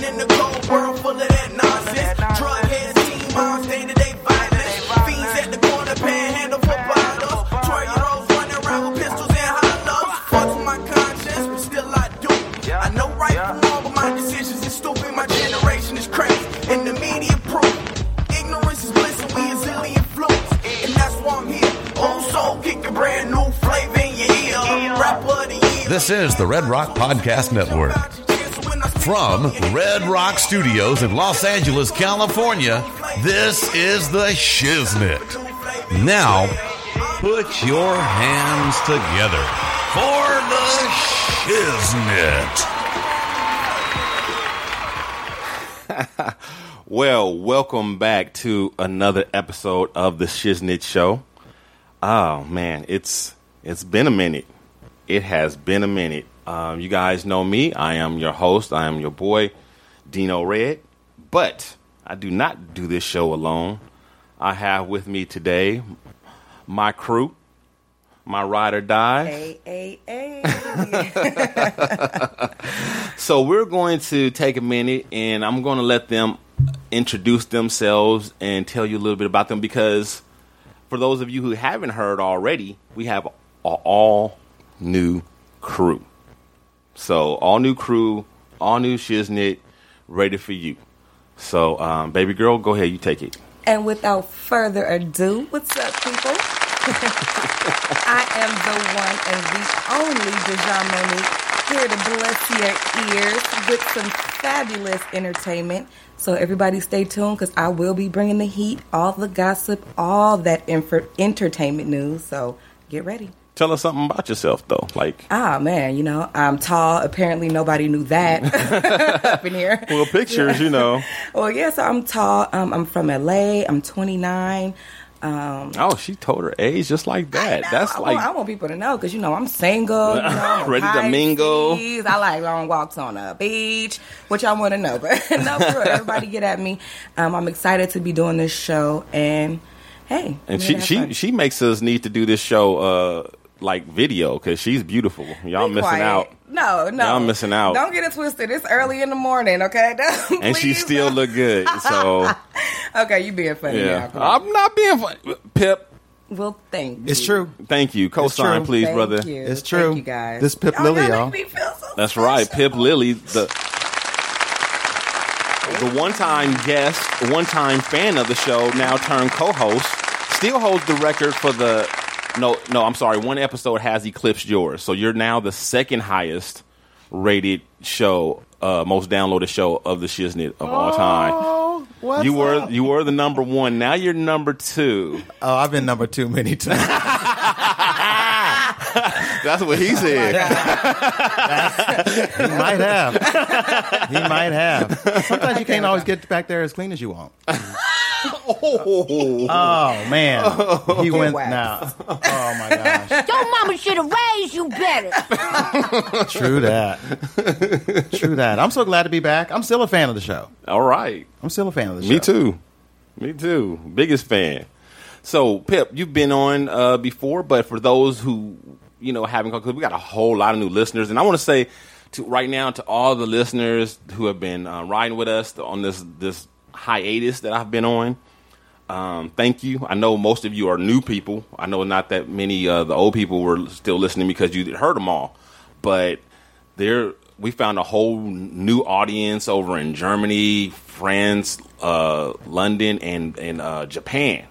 Living in the cold world full of that nonsense. Drug heads, teen moms, day to day violence. Fiends at the corner, panhandle for bottles. 12 year olds running around with pistols and hollows. My conscience, but still I do. I know right from wrong, but my decisions is stupid. My generation is crazy, and the media proof. Ignorance is bliss, and we illy influenced. And that's why I'm here. Old soul kicking brand new flavor in your ear. Rapper of the year. This is the Red Rock Podcast Network. From Red Rock Studios in Los Angeles, California, this is the Shiznit. Now, put your hands together for the Shiznit. Well, welcome back to another episode of the Shiznit Show. Oh man, it's it's been a minute. It has been a minute. Um, you guys know me. I am your host. I am your boy, Dino Red. But I do not do this show alone. I have with me today my crew, my ride or die. Hey, hey, hey. So we're going to take a minute and I'm going to let them introduce themselves and tell you a little bit about them because for those of you who haven't heard already, we have an all new crew. So all new crew, all new shiznit, ready for you. So um, baby girl, go ahead, you take it. and without further ado, what's up, people? I am the one and the only De'Jong Monique here to bless your ears with some fabulous entertainment. So everybody stay tuned because I will be bringing the heat, all the gossip, all that infor- entertainment news. So get ready. Tell us something about yourself though. Like Ah man, you know I'm tall. Apparently nobody knew that up in here. well pictures, you know. Well, yeah, so I'm tall. Um, I'm from LA. I'm 29. Um, Oh, she told her age just like that. That's I like want, I want people to know because you know I'm single, you know, Ready to mingle. I like long walks on a beach, which I want to know. But no, for real, everybody get at me. Um, I'm excited to be doing this show, and hey, And she here to have she fun. she makes us need to do this show uh like video because she's beautiful. Y'all Be missing quiet. out. No, no, Y'all missing out. Don't get it twisted. It's early in the morning, okay? And she still don't. look good. So okay. You being funny yeah, now? I'm not being funny. Pip. Well, thank you. It's true. Thank you. Co-sign, please, Thank brother. you. It's Thank true. you guys. This Pip Lilly, y'all y'all. make me feel so That's right. Pip Lilly, the the one time guest, one time fan of the show, now turned co-host, still holds the record for the. No, no, I'm sorry. One episode has eclipsed yours, so you're now the second highest rated show, uh, most downloaded show of the Shiznit of all time. Oh, what's You were up? you were the number one. Now you're number two. Oh, I've been number two many times. That's what he said. he might have. He might have. Sometimes you can't always get back there as clean as you want. Oh man, he went waxed. now. Oh my gosh, Your mama should have raised you better. true that. True that. I'm so glad to be back. I'm still a fan of the show. All right. I'm still a fan of the show. Me too. Me too. Biggest fan. So, Pip, you've been on uh, before, but for those who you know haven't, because we got a whole lot of new listeners, and I want to say to right now to all the listeners who have been uh, riding with us on this this hiatus that I've been on. Um, thank you. I know most of you are new people. I know not that many uh, the old people were still listening because you heard them all, but there we found a whole new audience over in Germany, France, uh, London, and and uh, Japan.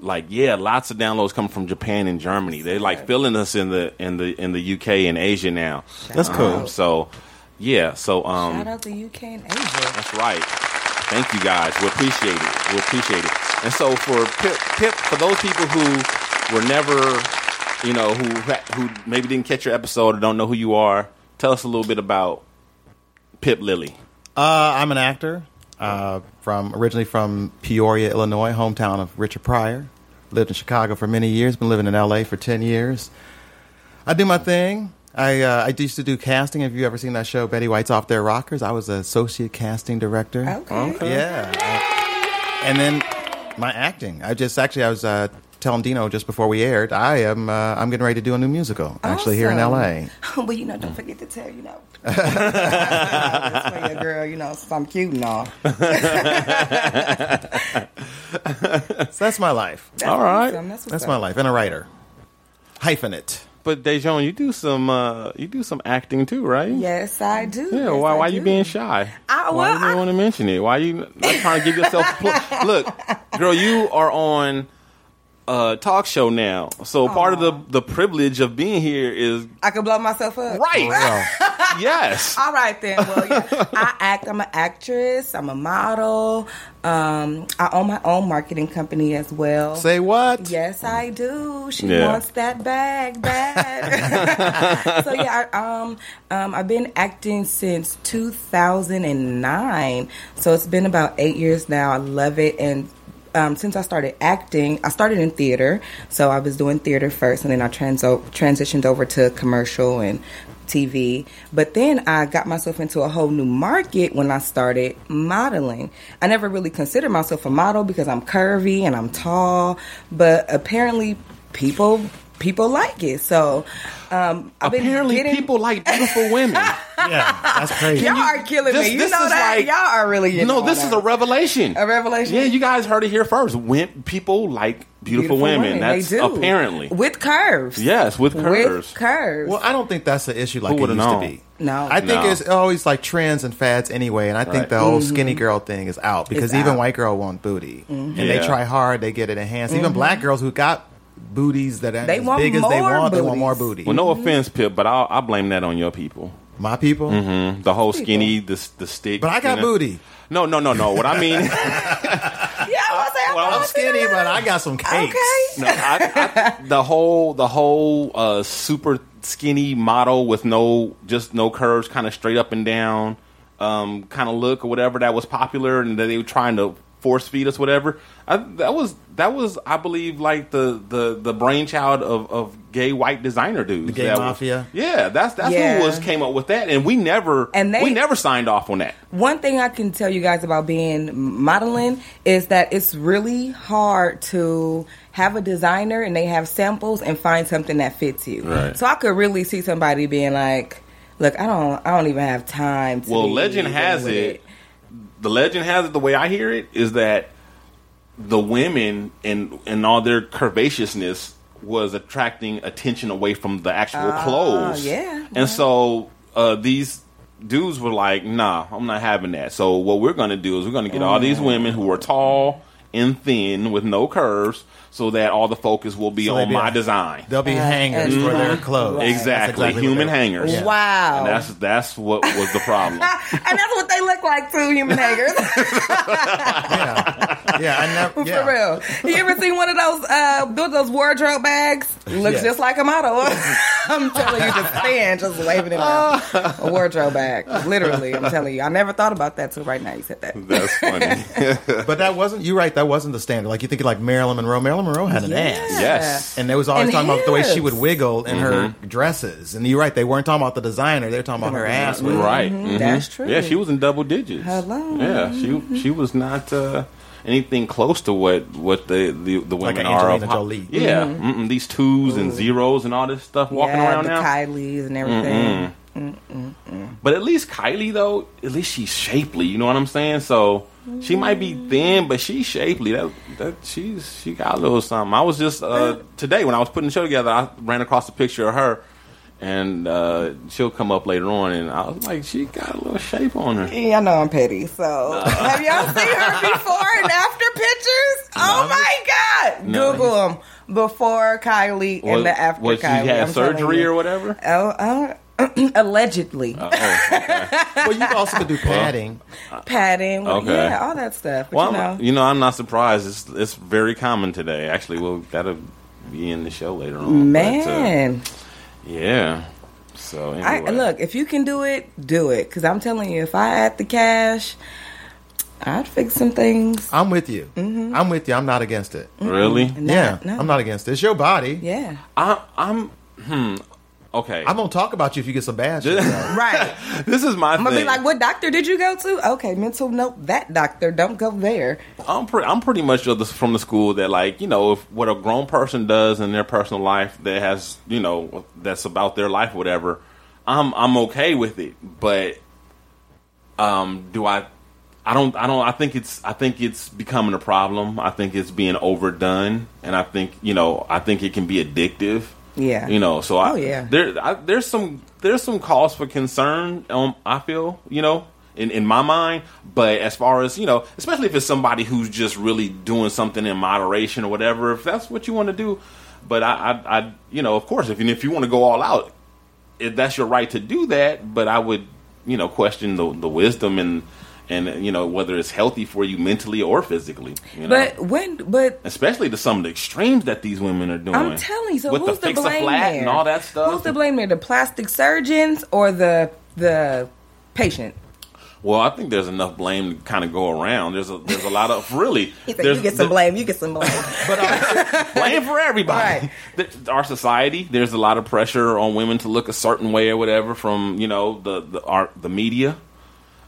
Like yeah, lots of downloads coming from Japan and Germany. They're like filling us in the in the in the UK and Asia now. That's cool. Um, so yeah, so um, Shout out the UK and Asia. that's right. Thank you guys. We appreciate it. We appreciate it. And so for Pip, Pip for those people who were never you know, who who maybe didn't catch your episode or don't know who you are, tell us a little bit about Pip Lilly. Uh, I'm an actor uh, from originally from Peoria, Illinois, hometown of Richard Pryor. Lived in Chicago for many years. Been living in L.A. for ten years. I do my thing. I uh, I used to do casting. Have you ever seen that show, Betty White's Off Their Rockers? I was an associate casting director. Okay. Yeah. Uh, and then my acting. I just actually I was uh, telling Dino just before we aired. I am uh, I'm getting ready to do a new musical actually here in L.A. well, you know, don't forget to tell, you know. Just for your girl, you know, so I'm cute and all. So that's my life. That's All right. awesome. That's, That's my life. And a writer. Hyphenate. But De'Jong, you do some uh, you do some acting too, right? Yes, I do. Yeah, Yes, why I why you being shy? I- why well, you I- want to mention it? Why you not trying to give yourself a pl- look, girl? You are on a talk show now, so part of the the privilege of being here is I can blow myself up. right. Well, yes, All right then. Well, yeah. I act. I'm an actress. I'm a model. Um, I own my own marketing company as well. say what? Yes, I do. She Yeah. wants that bag bag. so yeah, I, um, um, I've been acting since 2009. So it's been about eight years now. I love it, and um, since I started acting, I started in theater. So I was doing theater first, and then I trans- transitioned over to commercial and TV. But then I got myself into a whole new market when I started modeling. I never really considered myself a model because I'm curvy and I'm tall, but apparently people people like it. So um, I've been apparently getting- people like beautiful women. Yeah, that's crazy. Y'all are killing this- me. You this know is that like- y'all are really getting no, this is that. a revelation. A revelation? Yeah, you guys heard it here first. When people like beautiful, women, that's They do. apparently with curves. yes with curves. With curves. Well, I don't think that's the issue like Who it used known? to be. No. I think No. it's always like trends and fads anyway, and I think Right. the whole skinny girl thing is out because It's even out. white girl want booty, and they try hard, they get it enhanced. Even black girls who got booties that are They as want big as they more want, they want more booty. Well, no offense, Pip, but I'll, I'll blame that on your people. My people, Mm, the whole skinny, the the stick. but I got you know? booty. No, no, no, no. What I mean, yeah, I was saying, well, I I'm was skinny, but I got some cakes. Okay. no, I, I, the whole the whole uh, super skinny model with no just no curves, kind of straight up and down, um, kind of look or whatever that was popular, and that they were trying to force feed us whatever. I, that was that was I believe like the the the brainchild of, of gay white designer dudes. The gay That was- mafia? yeah, that's that's Yeah. who was came up with that, and we never And they- we never signed off on that. One thing I can tell you guys about being modeling is that it's really hard to have a designer and they have samples and find something that fits you. Right. So I could really see somebody being like, "Look, I don't, I don't even have time." to Well, be legend has with it, the legend has it. The way I hear it is that the women and and all their curvaceousness was attracting attention away from the actual Ah, clothes. yeah, and so uh, these dudes were like, "Nah, I'm not having that." So what we're going to do is we're going to get all these Mm. women who are tall and thin with no curves, so that all the focus will be So on be my like- design. They'll be hangers and- for their clothes. Right. Exactly, exactly human hangers. Yeah. Wow. And that's that's what was the problem. and that's what they look like too, human hangers. Yeah, yeah, I never. Yeah. For real. You ever seen one of those uh build those wardrobe bags? Looks Yes. just like a model. I'm telling you, just stand, just waving it around. A wardrobe bag. Literally, I'm telling you. I never thought about that till right now you said that. That's funny. But that wasn't. You're right. That wasn't the standard. Like you think of like Marilyn Monroe. Marilyn Monroe had an ass. yes. And they was always And talking about the way she hips. would wiggle in her Mm-hmm. dresses. And you're right, they weren't talking about the designer, they were talking about her ass. wiggle. Right. mhm. That's true. Yeah, she was in double digits. Hello. Yeah, she she was not uh, anything close to what what the the, the women an are. Of ho- Jolie. Yeah, mm-mm, these twos and zeros and all this stuff walking yeah, around the now. Kylie's and everything. But at least Kylie though, at least she's shapely. You know what I'm saying? So she might be thin, but she's shapely. That that she's she got a little something. I was just uh, today when I was putting the show together, I ran across a picture of her. And uh, she'll come up later on, and I was like, she got a little shape on her. Yeah, I know I'm petty. So, have y'all seen her before and after pictures? Oh my God! No. Google them before Kylie Was, and the after was she Kylie. had I'm surgery or whatever? Oh, uh, allegedly. Oh, okay. Well, you also could do padding. Padding, Okay. yeah, all that stuff. But Well, you know, I'm, you know, I'm not surprised. It's it's very common today. Actually, we'll that'll be in the show later on. But, uh, Man, yeah. So I, look, if you can do it, do it. Because I'm telling you, if I had the cash, I'd fix some things. I'm with you. I'm with you. I'm not against it. really, yeah, no. I'm not against it. It's your body. Yeah. I, I'm. Hmm. Okay. I'm gonna talk about you if you get some bad shit. though. Right. this is my I'm gonna thing. be like, what doctor did you go to? Okay, mental note, that doctor, don't go there. I'm pretty. I'm pretty much of the, from the school that, like, you know, if what a grown person does in their personal life that has, you know, that's about their life, or whatever. I'm I'm okay with it, but um, do I? I don't. I don't. I think it's. I think it's becoming a problem. I think it's being overdone, and I think you know. I think it can be addictive. Yeah. You know. So I, Oh, yeah. There. I, there's some. There's some cause for concern. Um. I feel. You know. In, in my mind, but as far as you know, especially if it's somebody who's just really doing something in moderation or whatever, if that's what you want to do, but I, I, I you know, of course, if if you want to go all out, it, that's your right to do that. But I would, you know, question the the wisdom and and you know whether it's healthy for you mentally or physically. You know? But when, but especially to some of the extremes that these women are doing. I'm telling you, so with who's the the fix a blame flat there? and all that stuff. Who's to blame there? The plastic surgeons or the the patient? Well, I think there's enough blame to kind of go around. There's a there's a lot of really. He said, "You get some blame. You get some blame." But uh, blame for everybody. Right. Our society, there's a lot of pressure on women to look a certain way or whatever from you know the the art the media.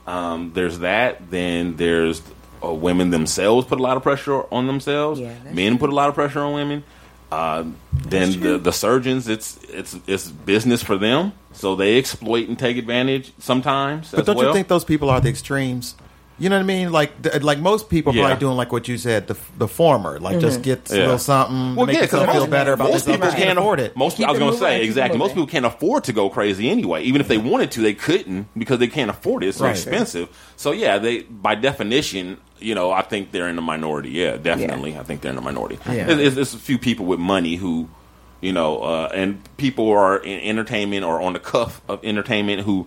Um, there's that. Then there's uh, women themselves put a lot of pressure on themselves. Yeah, that's Men put a lot of pressure on women. Uh, then the the surgeons, it's it's it's business for them, so they exploit and take advantage sometimes. but as don't well. you think those people are the extremes? You know what I mean? Like, th- like most people are Yeah. probably doing like what you said, the the former, like just get a Yeah. little something, Well, make yeah, yourself feel better about most yourself. people but you can't afford it. Most, Keep I was going to say exactly. Most people can't afford to go crazy anyway. Even if they wanted to, they couldn't because they can't afford it. It's so Right. expensive. So yeah, they by definition, you know, I think they're in the minority. Yeah, definitely, I think they're in the minority. Yeah. There's, there's- there's a few people with money who, you know, uh, and people who are in entertainment or on the cuff of entertainment who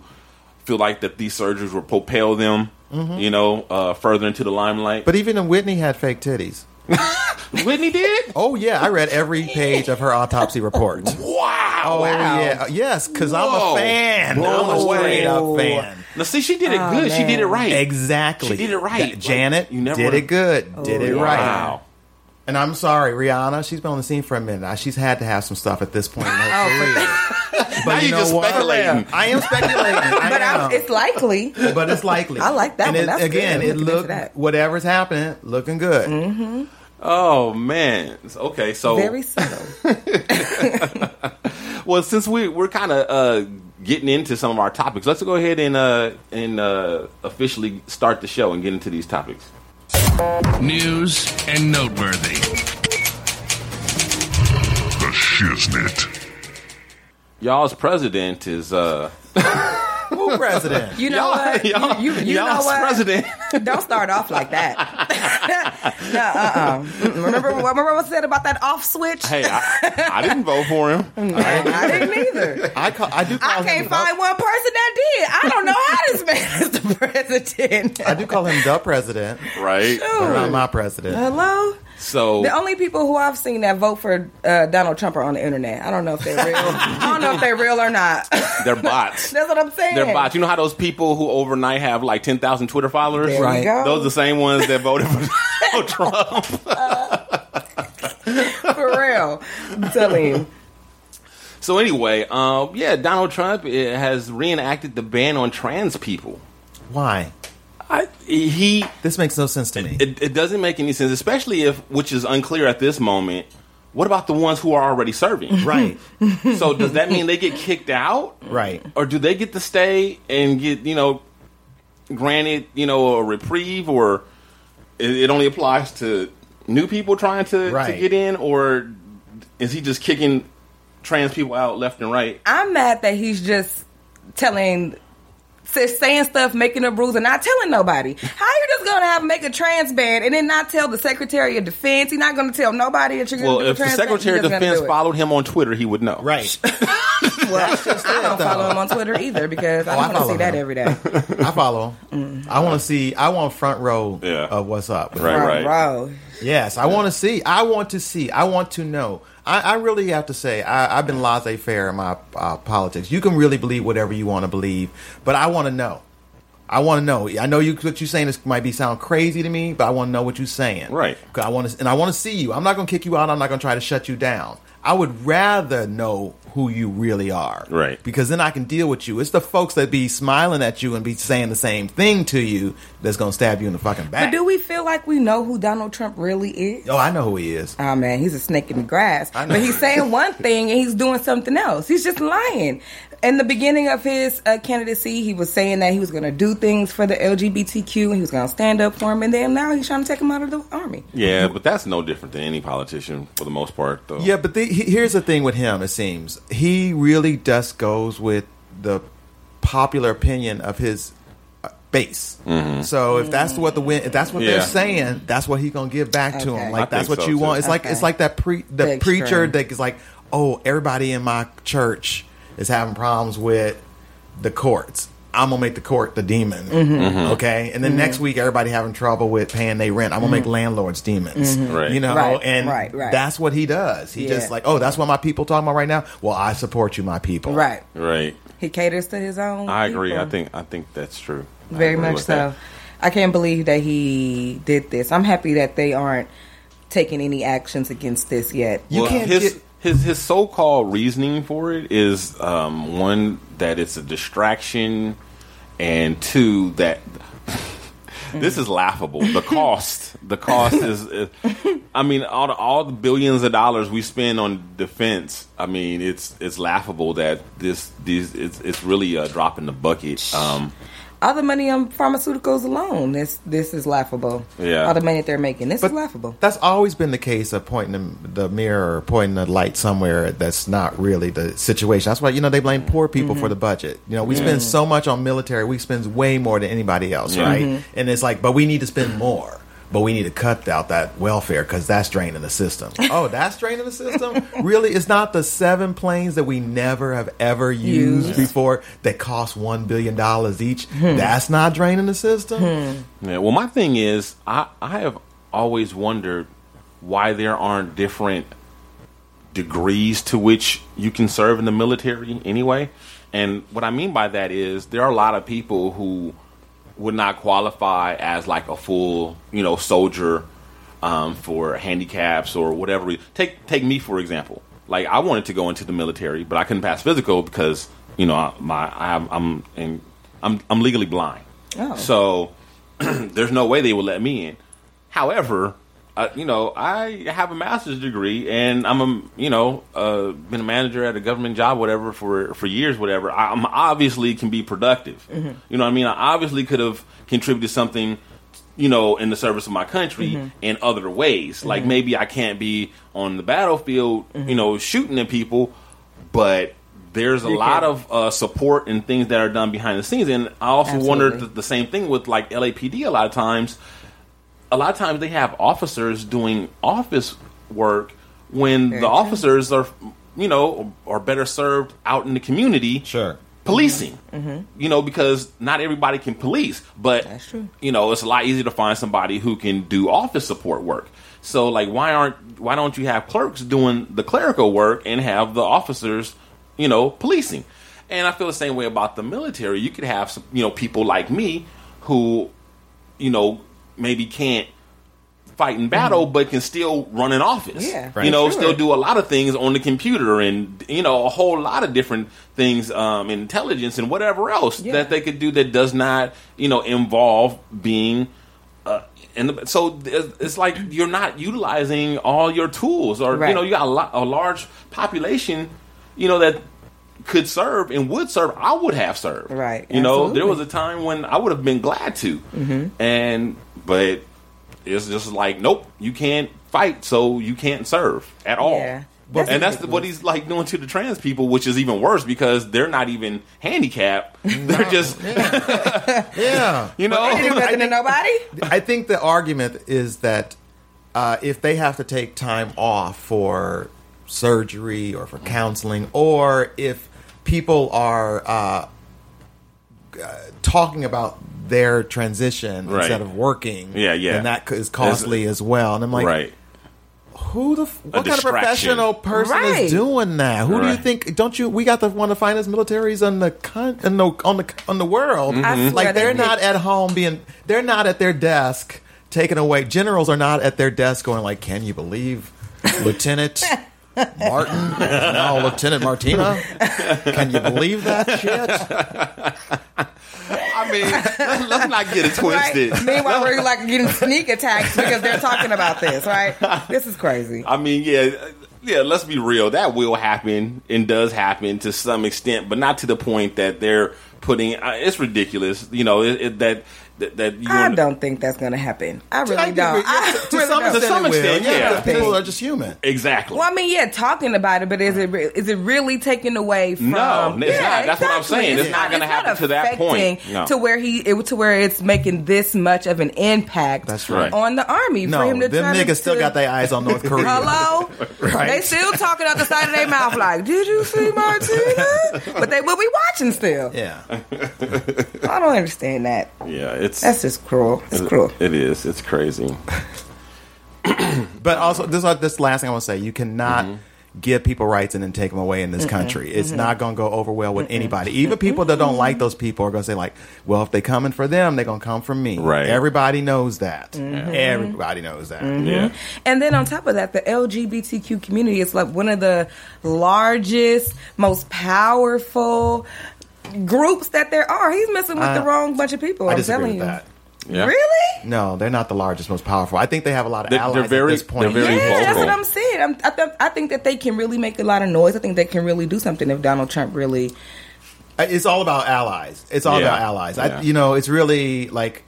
feel like that these surgeries will propel them, you know, uh, further into the limelight. Mm-hmm. But even Whitney had fake titties. Whitney did. Oh yeah, I read every page of her autopsy report. Wow. Oh Wow. yeah, yes, because I'm a fan. Blown I'm a straight away. up fan. Now, see, she did it Oh, good. She did it right. Exactly. She did it right. That- Janet Like, you never- did it good. Did it right. Wow. And I'm sorry, Rihanna. She's been on the scene for a minute. now. She's had to have some stuff at this point in her career. But Now you you know just what? speculating. I am speculating. I But am. I'm, it's likely. but it's likely. I like that and one. It, That's again, good. it I'm looked whatever's happening, looking good. Oh man. Okay, so Very subtle. well, since we we're kind of uh, getting into some of our topics, let's go ahead and uh, and uh, officially start the show and get into these topics. News and noteworthy. The Shiznit. Y'all's president is uh, Who president? You know y'all, what? y'all, you you, you know y'all's what? president. Don't start off like that. no, uh-uh. Remember, remember what I said about that off switch? hey, I, I didn't vote for him. I didn't either. I call, I do call I can't the- find one person that did. I don't know how this man is the president. I do call him the president, Right. but not my president. Hello? So The only people who I've seen that vote for uh, Donald Trump are on the internet. I don't know if they're real. I don't know if they're real or not. they're bots. That's what I'm saying. They're bots. You know how those people who overnight have like ten thousand Twitter followers? There you Right. go. Those are the same ones that voted for Donald Trump. for real. I'm telling you. So anyway, um, yeah, Donald Trump uh, has reenacted the ban on trans people. Why? I, he This makes no sense to me. it, it doesn't make any sense, especially if, which is unclear at this moment. What about the ones who are already serving? right, so does that mean they get kicked out, right. or do they get to stay and get you know granted you know a reprieve, or it, it only applies to new people trying to, to get in, or is he just kicking trans people out left and right? I'm mad that he's just telling, just saying stuff, making up rules, and not telling nobody. How you just gonna have make a trans ban and then not tell the Secretary of Defense? He's not gonna tell nobody that you're gonna Well, do a if the trans ban. Secretary of You're just gonna Defense followed him on Twitter, he would know. Right. well, I don't follow him on Twitter either because I Oh, I don't want to follow see that every day. I follow. him. Mm. I want to see. I want front row Yeah. of what's up. Right, right. Bro, Yes, I want to see. I want to see. I want to know. I, I really have to say, I, I've been laissez-faire in my uh, politics. You can really believe whatever you want to believe, but I want to know. I want to know. I know you what you're saying this might be sound crazy to me, but I want to know what you're saying. Right. 'Cause I want to, and I want to see you. I'm not going to kick you out. I'm not going to try to shut you down. I would rather know who you really are. Right. Because then I can deal with you. It's the folks that be smiling at you and be saying the same thing to you that's going to stab you in the fucking back. But do we feel like we know who Donald Trump really is? oh, I know who he is. Oh man, he's a snake in the grass. I know. But he's saying one thing and he's doing something else. He's just lying. In the beginning of his uh, candidacy, he was saying that he was going to do things for the LGBTQ and he was going to stand up for him. And then now he's trying to take him out of the army. Yeah, but that's no different than any politician for the most part, though. Yeah, but the, he, here's the thing with him. It seems he really just goes with the popular opinion of his uh, base. So if that's what the win, if that's what Mm-hmm. Yeah. they're saying, that's what he's gonna give back to Okay. him. I Like that's what so, you too. want. It's like it's like that pre the The preacher extreme. that is like, oh, everybody in my church is having problems with the courts. I'm gonna make the court the demon, Mm-hmm. okay? And then next week, everybody having trouble with paying their rent. I'm gonna make landlords demons, Right. you know? Right, and right, right. that's what he does. He Yeah. just like, oh, that's what my people talking about right now. Well, I support you, my people. Right. Right. He caters to his own. I agree. people. I think I think that's true. Very much so. that. I can't believe that he did this. I'm happy that they aren't taking any actions against this yet. You well, can't his, get- his his so called reasoning for it is um, one that it's a distraction, and two that this is laughable. The cost, the cost is, is I mean, all the, all the billions of dollars we spend on defense. I mean, it's it's laughable that this these it's it's really a drop in the bucket. Um, All the money on pharmaceuticals alone, this this is laughable. Yeah. All the money that they're making, this But is laughable. That's always been the case of pointing the, the mirror or pointing the light somewhere that's not really the situation. That's why you know they blame poor people Mm-hmm. for the budget. You know, we spend so much on military, we spend way more than anybody else, Yeah. right? Mm-hmm. And it's like, but we need to spend more. But we need to cut out that welfare because that's draining the system. Oh, that's draining the system? really? It's not the seven planes that we never have ever used Used. before that cost $1 billion each. Hmm. That's not draining the system? Yeah, well, my thing is, I, I have always wondered why there aren't different degrees to which you can serve in the military anyway. And what I mean by that is there are a lot of people who would not qualify as like a full, you know, soldier um, for handicaps or whatever. Take take me for example. Like I wanted to go into the military, but I couldn't pass physical because you know I- my I, I'm in, I'm I'm legally blind. Oh. So there's no way they would let me in. However, uh, you know, I have a master's degree and I'm a, you know, uh, been a manager at a government job, whatever, for for years, whatever. I, I'm obviously can be productive. You know, what I mean, I obviously could have contributed something. You know, in the service of my country in other ways. Like maybe I can't be on the battlefield, you know, shooting at people, but there's a You lot can. of uh, support and things that are done behind the scenes. And I also wondered the, the same thing with like LAPD. A lot of times, a lot of times they have officers doing office work when Very the true. officers are, you know, are better served out in the community. Sure. Policing, you know, because not everybody can police, but Mm-hmm. That's true. you know, it's a lot easier to find somebody who can do office support work. So, like, why aren't why don't you have clerks doing the clerical work and have the officers, you know, policing? And I feel the same way about the military. You could have some, you know, people like me who, you know, maybe can't fight in battle, but can still run an office. Mm-hmm. Yeah, you know, sure. still do a lot of things on the computer, and you know, a whole lot of different things, um, intelligence and whatever else Yeah. that they could do that does not, you know, involve being. Uh, and the, so it's like you're not utilizing all your tools, or you know, you got a, lot, a large population, you know, that could serve and would serve. I would have served, Right, You know, there was a time when I would have been glad to, Mm-hmm. and but it's just like, nope, you can't fight, so you can't serve at all. Yeah. But, That's and that's the, what he's like doing to the trans people, which is even worse because they're not even handicapped. They're just, Yeah. you know, They do nothing to nobody. I think the argument is that uh, if they have to take time off for surgery or for counseling, or if people are uh, uh, talking about their transition Right. instead of working. Yeah, yeah. And that is costly as well. And I'm like, right. who the f- what kind of professional person Right. is doing that? Who do you think? Don't you? We got the one of the finest militaries on the con, in the, on the on the world. Mm-hmm. I swear Like they they're not at home being. They're not at their desk taken away. Generals are not at their desk going like, "Can you believe Lieutenant?" Martin, no, Lieutenant Martina. Can you believe that shit? I mean, let's, let's not get it Right? twisted. Meanwhile, we're like getting sneak attacks because they're talking about this, right? This is crazy. I mean, yeah, yeah. Let's be real. That will happen and does happen to some extent, but not to the point that they're putting. Uh, it's ridiculous. You know it, it, that that, that you. I don't think that's going to happen. I really I don't. agree. I to really some don't. extent, To some it will. extent, yeah. People are just human. exactly. Well, I mean, yeah, talking about it, but is it re- is it really taken away from? No, it's Yeah, not. That's what I'm saying. It's not gonna happen to that point. No. To where he it, to where it's making this much of an impact. That's right. on the army for No, him to them try to- niggas still got their eyes on North Korea. Hello, Right. they still talking out the side of their mouth like, "Did you see Martina?" But they will be watching still. Yeah. I don't understand that. yeah, it's That's just cruel. It's cruel. It is. It's crazy. But also, this uh, this last thing I want to say: you cannot mm-hmm. give people rights and then take them away in this country. It's not going to go over well with anybody. Even people that don't like those people are going to say, like, "Well, if they coming for them, they're going to come for me." Right. Everybody knows that. Mm-hmm. Everybody knows that. Mm-hmm. Yeah. And then on top of that, the LGBTQ community is like one of the largest, most powerful groups that there are. He's messing with I- the wrong bunch of people. I I'm disagree telling with you. that. Yeah. Really? No, they're not the largest, most powerful. I think they have a lot of They're- allies they're very- at this point. they're very yeah, that's what I'm saying. I'm, I, th- I think that they can really make a lot of noise. I think they can really do something if Donald Trump really. Uh, it's all about allies. It's all Yeah. about allies. Yeah. I, you know, it's really like.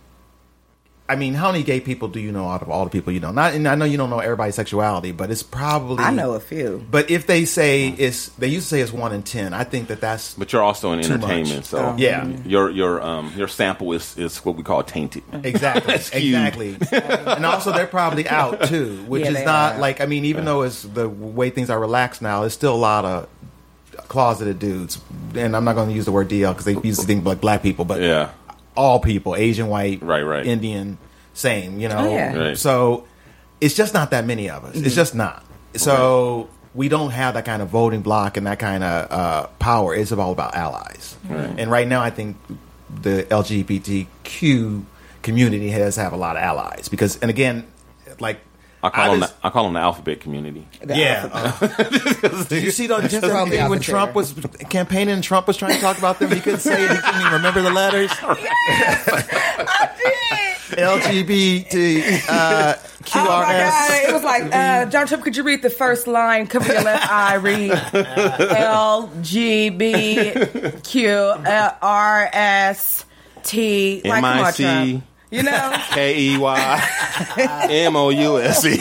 I mean, how many gay people do you know out of all the people you know? Not, and I know you don't know everybody's sexuality, but it's probably. I know a few. But if they say it's, they used to say it's one in ten. I think that that's. But you're also in Too much. entertainment, so Oh. Yeah. your your um your sample is is what we call tainted. Exactly, exactly, and also they're probably out too, which Yeah, is not are. like I mean, even though it's the way things are relaxed now, there's still a lot of closeted dudes, and I'm not going to use the word DL because they use the thing like black people, but Yeah. All people, Asian, white, Right, right. Indian, same, you know. Oh, yeah. Right. So it's just not that many of us. Mm-hmm. It's just not. So we don't have that kind of voting block and that kind of uh, power. It's all about allies. And right now, I think the LGBTQ community has have a lot of allies because, and again, like. I call them just- the, I call them the alphabet community. The yeah. alphabet. did you see the just From when alphabet. Trump was campaigning and Trump was trying to talk about them? He couldn't say it. He couldn't even remember the letters. LGBT uh, QRS. Oh my god! It was like uh, John Trump. Could you read the first line? Cover your left eye. Read L G B Q L R S T. Like, M come I on, C Trump. You know, K E Y M O U S E.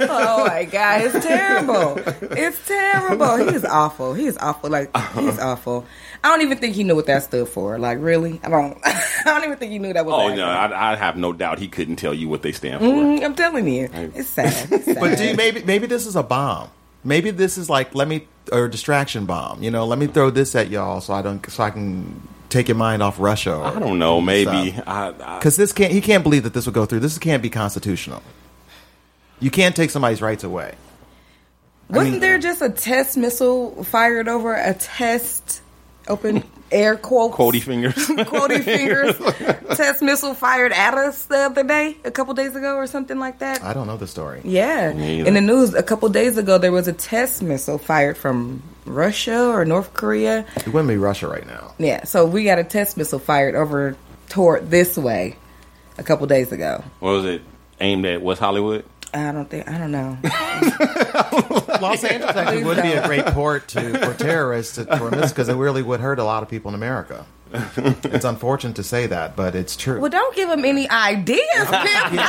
oh my god, it's terrible. It's terrible. He's awful. He's awful. Like he's awful. I don't even think he knew what that stood for. Like really, I don't. I don't even think he knew that was. Oh an no, acronym. I, I have no doubt he couldn't tell you what they stand for. Mm, I'm telling you, it's sad. It's sad. But do you, maybe maybe this is a bomb. Maybe this is like let me or a distraction bomb. You know, let me throw this at y'all so I don't so I can take your mind off Russia. I don't know. Maybe I, I, because this can't. He can't believe that this would go through. This can't be constitutional. You can't take somebody's rights away. Wasn't there just a test missile fired over a test open air quotes Quotey fingers. quotey fingers test missile fired at us the other day, a couple days ago, or something like that? I don't know the story. Yeah, in the news a couple days ago, there was a test missile fired from Russia or North Korea. It wouldn't be Russia right now. Yeah, so we got a test missile fired over toward this way a couple days ago. what was it? Aimed at West Hollywood. I don't think I don't know. Los Angeles actually would be a great port to for terrorists to, for this because it really would hurt a lot of people in America. It's unfortunate to say that, but it's true. Well, don't give them any ideas, Pip.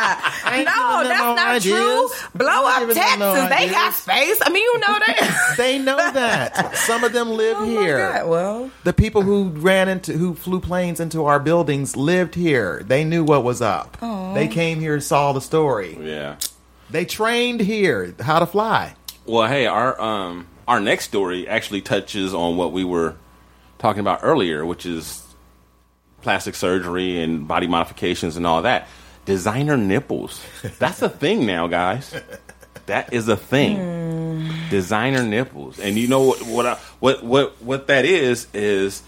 Ah, no, that's no not ideas. true. Blow up giving Texas. no they ideas. got space. I mean, you know that. they know that some of them live Oh my here. God, well. the people who ran into who flew planes into our buildings lived here. They knew what was up. They came here and saw the story. Yeah. They trained here how to fly. Well, hey, our um our next story actually touches on what we were talking about earlier, which is plastic surgery and body modifications and all that. Designer nipples. That's a thing now, guys. That is a thing. Designer nipples. And you know what what I, what what what that is is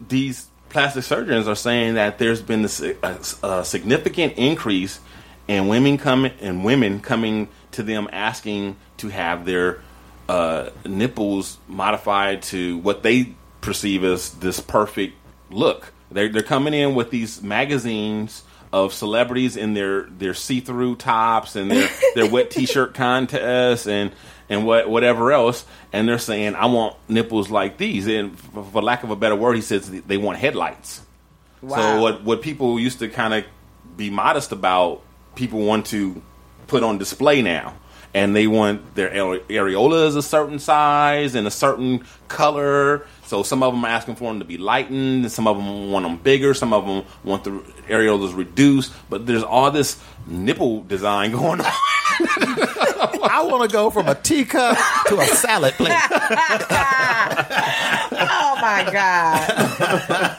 these plastic surgeons are saying that there's been a, a, a significant increase in women coming and women coming to them asking to have their uh, nipples modified to what they perceive as this perfect look. They're they're coming in with these magazines of celebrities in their their see through tops and their their wet t shirt contests and and what whatever else, and they're saying I want nipples like these. And for, for lack of a better word, he says they want headlights. So what what people used to kind of be modest about, people want to put on display now, and they want their areolas a certain size and a certain color. So some of them are asking for them to be lightened, and some of them want them bigger, some of them want the areolas reduced. But there's all this nipple design going on. I want to go from a teacup to a salad plate. Oh my god!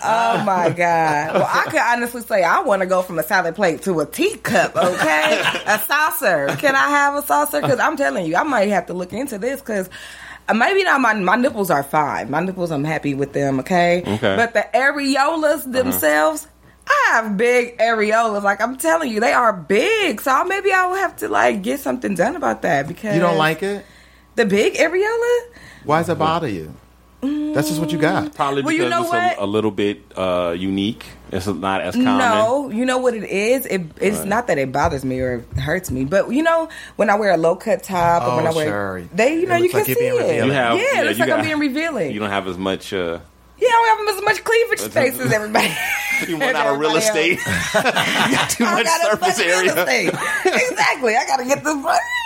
Oh my god! Well, I could honestly say I want to go from a salad plate to a teacup. Okay, a saucer. Can I have a saucer? Because I'm telling you, I might have to look into this because. Maybe not my my nipples are fine. My nipples, I'm happy with them. Okay, Okay. but the areolas uh-huh. themselves, I have big areolas. Like I'm telling you, they are big. So maybe I will have to like get something done about that because You don't like it? the big areola. Why does it bother you? That's just what you got. Probably Well, because you know it's what? a, a little bit uh, unique. It's not as common. No, you know what it is. It, it's not that it bothers me or hurts me, but you know when I wear a low cut top or when Oh, I wear sure. they, you know, you can like see it. revealing. You have, yeah, it looks you like I'm being revealing. You don't have as much. Uh, yeah, I don't have as much cleavage space as everybody. you run out of real estate. you got too I much got surface area. exactly. I got to get the.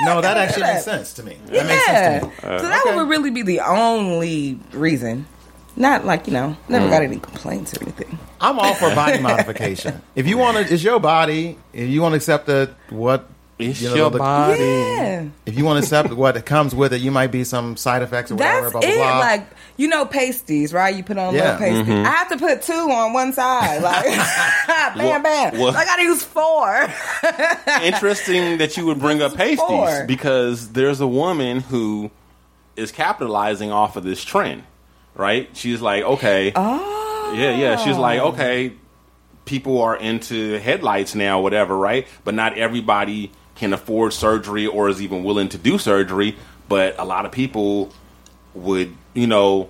No, that actually Yeah. makes sense to me. That Yeah. makes sense to me. so that okay. would really be the only reason. Not like you know, never Mm. got any complaints or anything. I'm all for body modification. If you want to, it's your body. If you want to accept the what, It's you know, your the- body. Yeah. If you want to accept what comes with it, you might be some side effects or whatever. That's blah blah it. blah. Like you know, pasties, right? You put on Yeah. little pasties. Mm-hmm. I have to put two on one side. Like bam, Well- bam. well- I gotta use four. Interesting that you would bring up pasties Four. because there's a woman who is capitalizing off of this trend, right? She's like, okay, oh, yeah, yeah. She's like, okay, people are into headlights now, whatever, right? But not everybody can afford surgery or is even willing to do surgery. But a lot of people would, you know,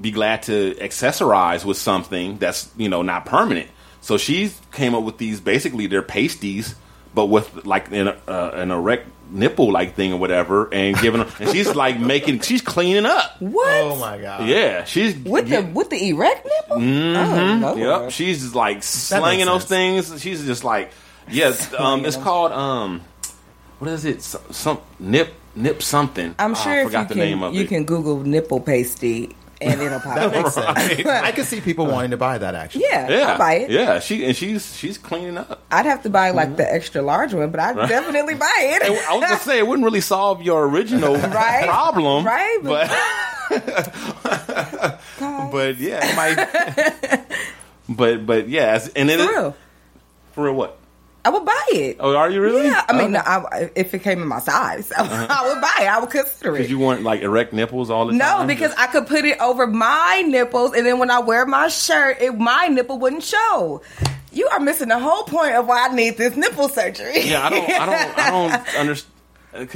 be glad to accessorize with something that's you know not permanent. So she's came up with these basically they're pasties, but with like an, uh, an erect nipple like thing or whatever, and giving them. And she's like making, she's cleaning up. what? oh my god. Yeah, she's With yeah, the with the erect nipple? Oh, Lord. Yep, she's just like slanging those things. She's just like, yes, um, it's called um, what is it? S- Some nip nip something. I'm sure I if forgot you the can, name of you it. can Google nipple pasty and it'll pop That up. makes sense. I can see people wanting to buy that actually. Yeah, Yeah, I'll buy it. Yeah, she and she's she's cleaning up. I'd have to buy like the extra large one, but I'd definitely buy it. And I was gonna say it wouldn't really solve your original Right? problem, Right, But but- but, yeah, it might. but but yeah, and it For real. for real what? I would buy it. Oh, are you really? Yeah, I mean, no, I, if it came in my size, I uh-huh. would buy it. I would consider it. Because it. you want like erect nipples all the No, time? No, because I could put it over my nipples, and then when I wear my shirt, it, my nipple wouldn't show. You are missing the whole point of why I need this nipple surgery. yeah, I don't, I don't, I don't understand. Uh,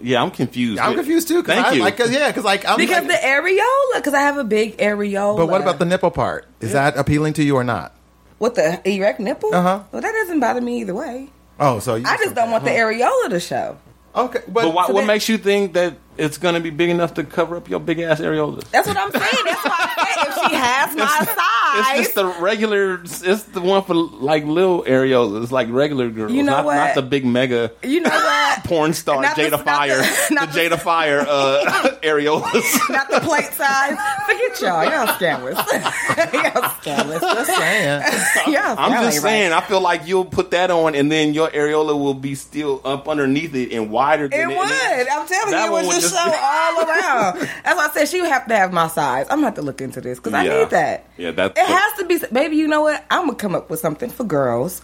yeah, I'm confused. I'm confused too. Cause Thank I, you. Like, cause, yeah, because like I'm because like, the areola, because I have a big areola. But what about the nipple part? Is that appealing to you or not? With the erect nipple? Uh-huh. Well, that doesn't bother me either way. Oh, so you I just don't want the areola to show. Okay, but, But why, So what that- makes you think that it's going to be big enough to cover up your big ass areolas? That's what I'm saying. That's why I said if she has my size. It's just the regular. It's the one for like little areolas. It's like regular girls. You know not, what? Not the big mega you know what? porn star Not the- Jada the- Fire. The, not the- Jada Fire uh, areolas. Not the plate size. Forget y'all. Y'all scammers. y'all scammers. Just saying. Y'all I'm just saying. Right. I feel like you'll put that on, and then your areola will be still up underneath it and wider. It Than would. I'm telling you, it one would would just just show all around. As I said she would have to have my size. I'm gonna have to look into this because I Yeah. need that. Yeah, that- It has to be. Baby, you know what? I'm gonna come up with something for girls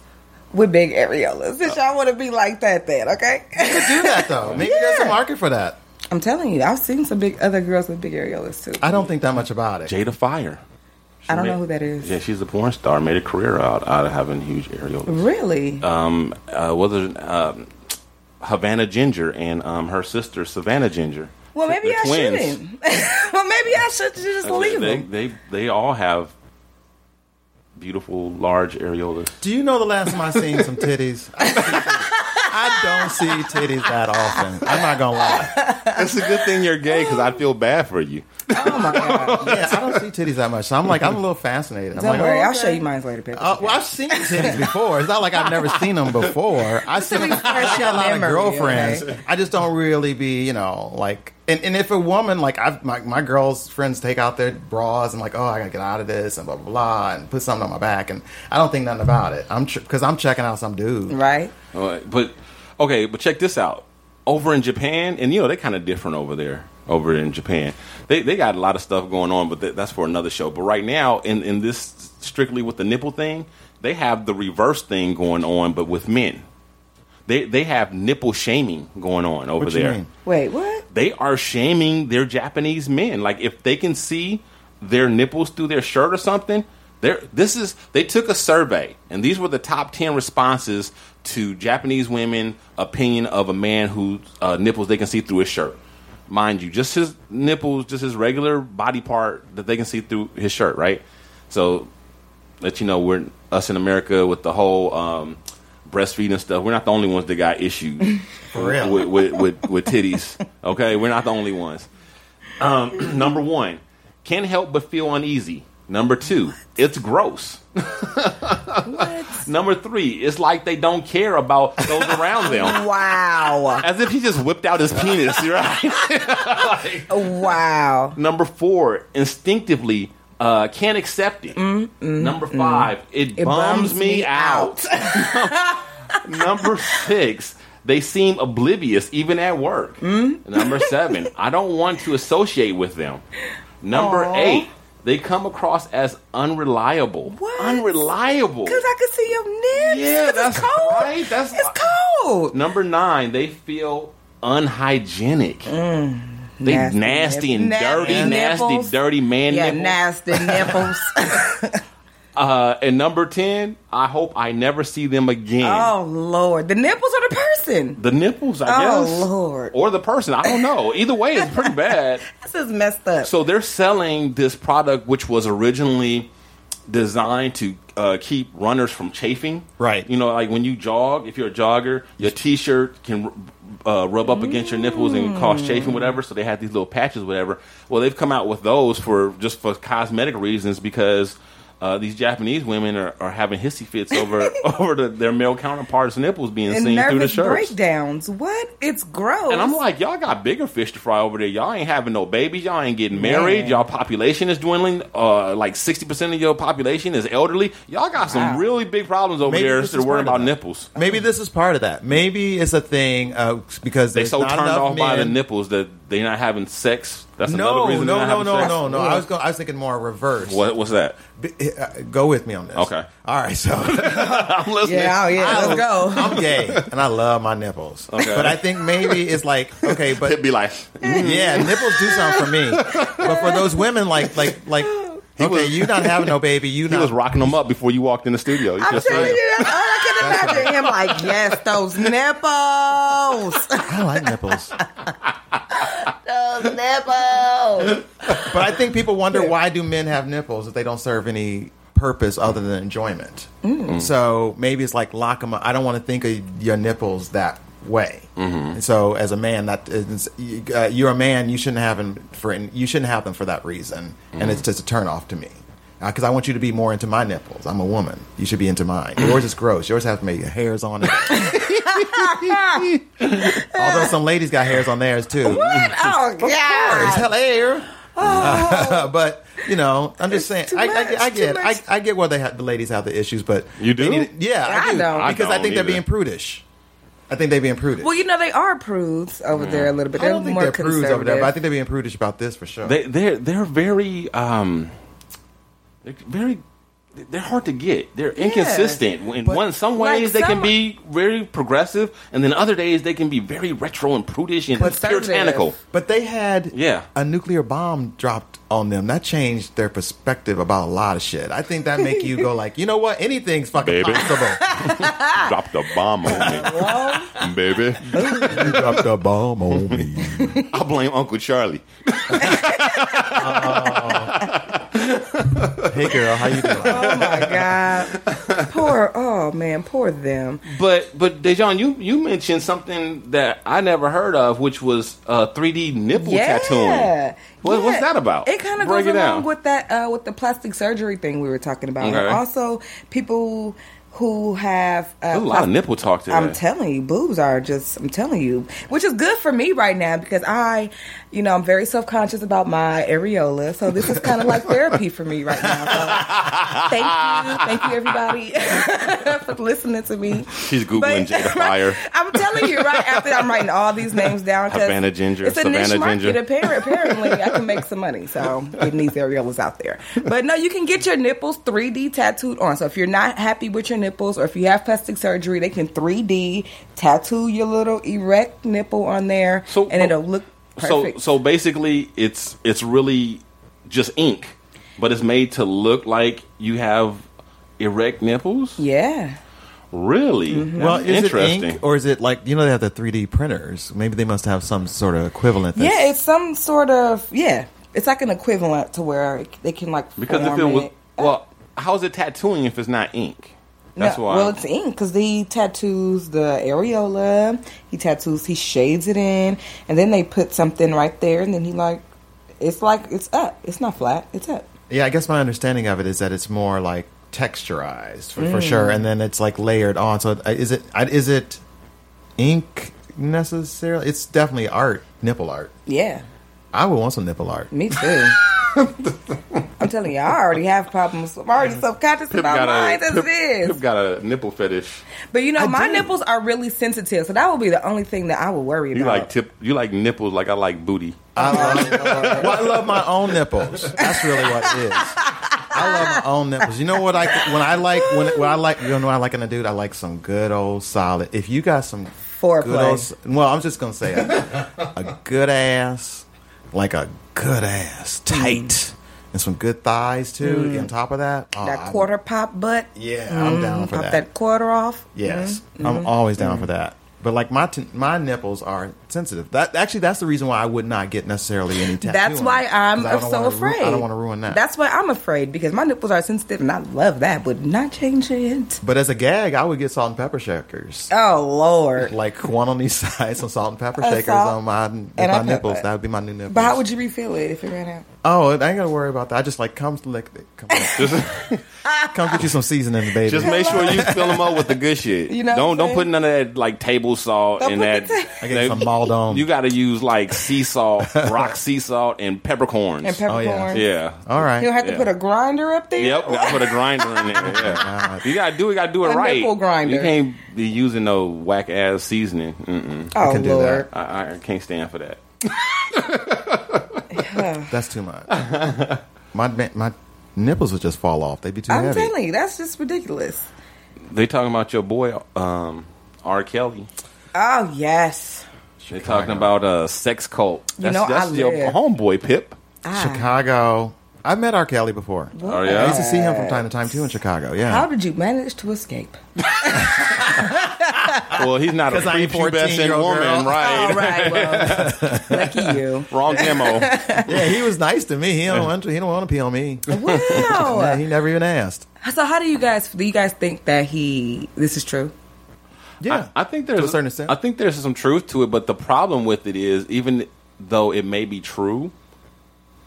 with big areolas. Since y'all want to be like that, then okay? You could do that though. Maybe there's a market for that. I'm telling you, I've seen some big other girls with big areolas too. I don't think that much about it. Jada Fire. I don't made- know who that is. Yeah, she's a porn star. Made a career out out of having huge areolas. Really? Um, uh, was it um, Havana Ginger and um, her sister Savannah Ginger? Well, maybe They're I twins. shouldn't. well, maybe I should just Uh, leave they, them. they they all have beautiful large areolas. Do you know the last time I seen some titties? I don't see titties. I don't see titties that often. I'm not gonna lie. It's a good thing you're gay because I feel bad for you. Oh my god! Yeah, I don't see titties that much. So I'm like, I'm a little fascinated. I'm Don't like, worry, oh, I'll show you mine later, baby. Uh, well, I've seen titties before. It's not like I've never seen them before. I've seen them. I got a lot of girlfriends. okay? I just don't really be, you know, like. And, and if a woman, like, I've, my, my girls' friends take out their bras and, like, oh, I gotta get out of this and blah, blah, blah, and put something on my back. And I don't think nothing about it. I'm Because I'm checking out some dude. right? All right, but okay, but check this out. Over in Japan, and you know they're kind of different over there. Over in Japan, they they got a lot of stuff going on, but th- that's for another show. But right now, in in this strictly with the nipple thing, they have the reverse thing going on, but with men. They they have nipple shaming going on over What you there. mean? Wait, what? They are shaming their Japanese men. Like if they can see their nipples through their shirt or something, they're, this is they took a survey and these were the top 10 responses to Japanese women opinion of a man whose uh, nipples they can see through his shirt. Mind you, just his nipples, just his regular body part that they can see through his shirt, right? So let you know we're us in America with the whole um, breastfeeding stuff. We're not the only ones that got issues For real. with, with, with, with titties. Okay, we're not the only ones. Um, number one, can't help but feel uneasy. Number two, it's gross. What? Number three, it's like they don't care about those around them. wow! As if he just whipped out his penis, right? Wow! Number four, instinctively uh, can't accept it. Number five, it, Mm, It bums, me, out. Number six, they seem oblivious even at work. Mm. Number seven, I don't want to associate with them. Number Aw. eight, they come across as unreliable. What? Unreliable. Because I could see your nips. Yeah, that's it's cold. right. That's it's cold. Number nine, they feel unhygienic. They Mm. Nasty nasty, and dirty, nasty nasty, dirty man Yeah, nipples. nasty nipples. Uh, and number 10, I hope I never see them again. oh Lord, the nipples are the person. The nipples, I Oh, guess. Lord. Or the person. I don't know. Either way, it's pretty bad. This is messed up. So they're selling this product, which was originally designed to uh, keep runners from chafing. Right. You know, like when you jog, if you're a jogger, your t-shirt can uh, rub up against your nipples and cause chafing, whatever. So they had these little patches, whatever. Well, they've come out with those for just for cosmetic reasons because. Uh, these Japanese women are, are having hissy fits over over the, their male counterparts' nipples being and seen through the nervous shirts. breakdowns. What? It's gross. And I'm like, y'all got bigger fish to fry over there. Y'all ain't having no babies. Y'all ain't getting married. Man. Y'all population is dwindling. Uh, like 60% of your population is elderly. Y'all got some Wow. really big problems over Maybe there instead of worrying about that. nipples. Maybe this is part of that. Maybe it's a thing uh, because They there's so not turned enough off by the nipples that they're not having sex. That's No, another reason no, they're no, no, no, no. I was going. I was thinking more reverse. What, what's that? B- uh, Go with me on this. Okay. All right. So I'm listening. yeah, oh yeah, I- let's go. I'm gay and I love my nipples. Okay. But I think maybe it's like okay, but It'd be like, yeah, nipples do something for me. But for those women, like like like okay, was- you not having no baby, you he not was rocking them up before you walked in the studio. You I'm just telling saying. you, that's all I can imagine. Him like, yes, those nipples, I like nipples. those nipples. But I think people wonder why do men have nipples if they don't serve any purpose other than enjoyment. Mm. So maybe it's like lock them up. I don't want to think of your nipples that way. Mm-hmm. And so, as a man, that is, uh, you're a man. You shouldn't have them for you shouldn't have them for that reason, and mm-hmm. it's just a turn off to me. Uh, because I want you to be more into my nipples. I'm a woman. You should be into mine. Mm-hmm. Yours is gross. Yours has maybe hairs on it. Although some ladies got hairs on theirs too. What? Oh God! hell air. Oh. but you know, I'm just saying. It's I, I, much, I get. I. I get where they have, the ladies have the issues, but You do? need- yeah, I, I do don't. because I, I think they're either. being prudish. I think they're being prudish. Well, you know they are prudes over there a little bit. I They're don't think more they're prudes over there, but I think they're being prudish about this for sure. They they're they're very um they're very they're hard to get. They're inconsistent. In one some Like ways they can be very progressive, and then other days they can be very retro and prudish and Conservative. puritanical. but they had Yeah. a nuclear bomb dropped on them. That changed their perspective about a lot of shit. I think that make you go like, you know what? Anything's fucking Baby. possible. Drop the bomb on me, baby. you dropped a bomb on me. I blame Uncle Charlie. Oh. Hey girl, how you doing? Oh my god! Poor. Oh man, poor them. But but De'Jong, you you mentioned something that I never heard of, which was uh, 3D nipple Yeah. tattooing. What, Yeah. What's that about? It kind of goes along down. with that uh, with the plastic surgery thing we were talking about. And Okay. also, people who have uh, There's a lot of nipple talk today. I'm telling you, boobs are just. I'm telling you, which is good for me right now because I, you know, I'm very self conscious about my areola. So this is kind of like therapy for me right now. So thank you, thank you everybody for listening to me. She's googling Jada Fire. I'm telling you, right after I'm writing all these names down. Havana ginger, it's a niche Savannah market. ginger. Apparently, I can make some money. So getting these areolas out there. But no, you can get your nipples 3D tattooed on. So if you're not happy with your nipples, or if you have plastic surgery, they can 3D tattoo your little erect nipple on there, So- and uh, it'll look perfect. so basically, it's it's really just ink, but it's made to look like you have erect nipples. yeah. Really? Mm-hmm. Well, That's is it interesting. ink or is it like you know they have the 3D printers? Maybe they must have some sort of equivalent. that's- Yeah, it's some sort of yeah. It's like an equivalent to where they can like because if it was it. well, how's it tattooing if it's not ink? That's No, why. Well, it's ink because he tattoos the areola. He tattoos. He shades it in, and then they put something right there, and then he like, it's like it's up. It's not flat. It's up. Yeah, I guess my understanding of it is that it's more like texturized for, Mm. for sure, and then it's like layered on. So uh, is it uh, it ink necessarily? It's definitely art, nipple art. Yeah, I would want some nipple art. me too. I'm telling you, I already have problems. I'm already self conscious Pip about got mine a as Pip, it is. Pip got a nipple fetish. But you know, I my do. nipples are really sensitive, so that would be the only thing that I would worry You about. like tip? You like nipples like I like booty. I love, well, I love my own nipples. That's really what it is. I love my own nipples. You know what I when I like when when I like you know what I like in a dude. I like some good old solid. If you got some Foreplay. good old, s- well, I'm just gonna say a, a good ass, like a good ass, tight, and some good thighs too. On top of that, oh, Mm. that I'm- quarter pop butt. Yeah, I'm down for Pop that. that quarter off. Yes, Mm-hmm. I'm always down for that. But like my t- my nipples are sensitive. That actually that's the reason why I would not get necessarily any tattoo. That's on why them, I'm so wanna ru- afraid. I don't want to ruin that. That's why I'm afraid because my nipples are sensitive and I love that, but not change it. but as a gag, I would get salt and pepper shakers. Oh Lord! Like one on each side, some salt and pepper shakers salt on my, and my a pepper. nipples. Uh, that would be my new nipples. But how would you refill it if it ran out? Oh, I ain't gotta worry about that. I just like come lick it. Come, come get you some seasoning, baby. Just make sure you fill them up with the good shit. You know don't what don't saying? put none of that like table salt Don't and that. the ta- I get some Maldon. You got to use like sea salt, rock sea salt, and peppercorns. And peppercorns. yeah. All right. You'll have to Yeah. put a grinder up there. Yep, gotta put a grinder in there. Yeah. you gotta do it. Gotta do it A right. nipple grinder. You can't be using no whack ass seasoning. Mm-mm. Oh can do Lord! I, I can't stand for that. That's too much. my my nipples would just fall off. They'd be too I'm heavy. telling you, that's just ridiculous. They talking about your boy, um, R. Kelly. Oh yes. They talking about a sex cult. You That's, know, that's I your live- homeboy Pip. Ah. Chicago. I've met R. Kelly before. Oh I yeah. used to see him from time to time too in Chicago. Yeah. How did you manage to escape? Well, he's not a 'Cause I ain't prepubescent 14-year-old woman, girl. right? All right, well, lucky you. Wrong demo. yeah, he was nice to me. He don't want to, he don't want to pee on me. Yeah, Wow. he never even asked. so, how do you guys do? You guys think that he? This is true. Yeah, I, I think there's to a certain extent. I think there's some truth to it, but the problem with it is, even though it may be true,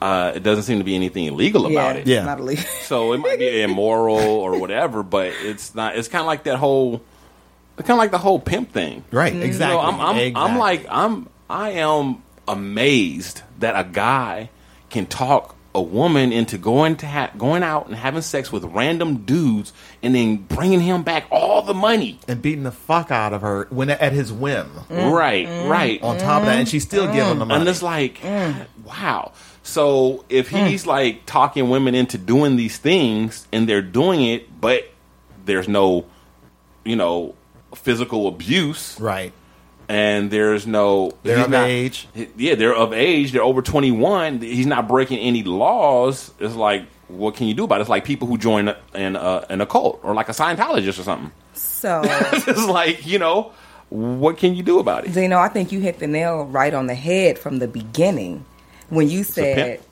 uh, it doesn't seem to be anything illegal about it. Yeah. not illegal. So it might be immoral or whatever, but it's not. It's kind of like that whole, kind of like the whole pimp thing. right, You exactly. know, I'm, I'm, I'm like, I'm, I am amazed that a guy can talk a woman into going to ha- going out and having sex with random dudes and then bringing him back all the money. and beating the fuck out of her when at his whim. Mm. Right, mm. right. On top of that, and she's still mm. giving the money. And it's like, wow. So if he's like talking women into doing these things and they're doing it, but there's no, you know, physical abuse, right. And there's no They're of not- age. Yeah, they're of age. They're over 21. He's not breaking any laws. It's like, what can you do about it? It's like people who join a- an uh, an occult or like a Scientologist or something. So, it's like you know, what can you do about it? Dino, I think you hit the nail right on the head from the beginning when you a said pimp. Pimp.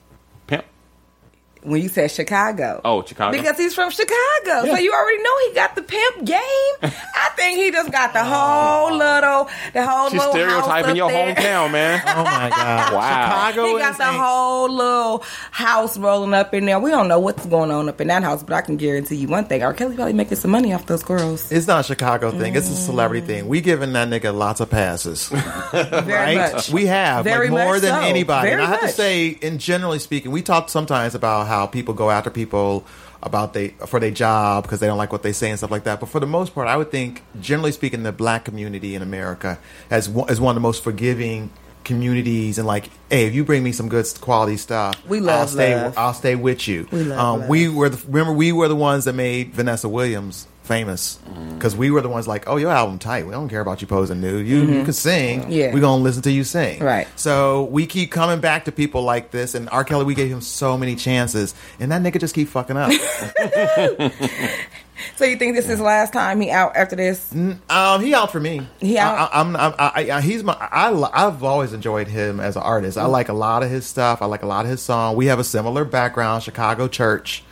When you said Chicago. Oh, Chicago. Because he's from Chicago. So you already know he got the pimp game. I think he just got the whole little, the whole She's little house stereotyping up your there. hometown, man. Oh my god! Wow. Chicago He is got the a- whole little house rolling up in there. We don't know what's going on up in that house, but I can guarantee you one thing: R. Kelly probably making some money off those girls. It's not a Chicago thing. It's a celebrity mm. thing. We giving that nigga lots of passes, Very right? much. We have Very like more much than so. anybody. Very and I have much. to say, in generally speaking, we talk sometimes about how people go after people about they for their job because they don't like what they say and stuff like that. But for the most part, I would think, generally speaking, the black community in America has one, is one of the most forgiving communities and like hey if you bring me some good quality stuff We love i'll stay love. i'll stay with you We love um, love. we were the, remember we were the ones that made vanessa williams famous because we were the ones like oh your album tight we don't care about you posing nude you, you can sing Mm-hmm. Yeah. we're gonna listen to you sing Right. so we keep coming back to people like this and r kelly we gave him so many chances and that nigga just keep fucking up So you think this is last time he out after this? Um, he out for me. He out? I, I, I'm, I'm, I, I, he's my. I, li- I've always enjoyed him as an artist. I like a lot of his stuff. I like a lot of his song. We have a similar background, Chicago church.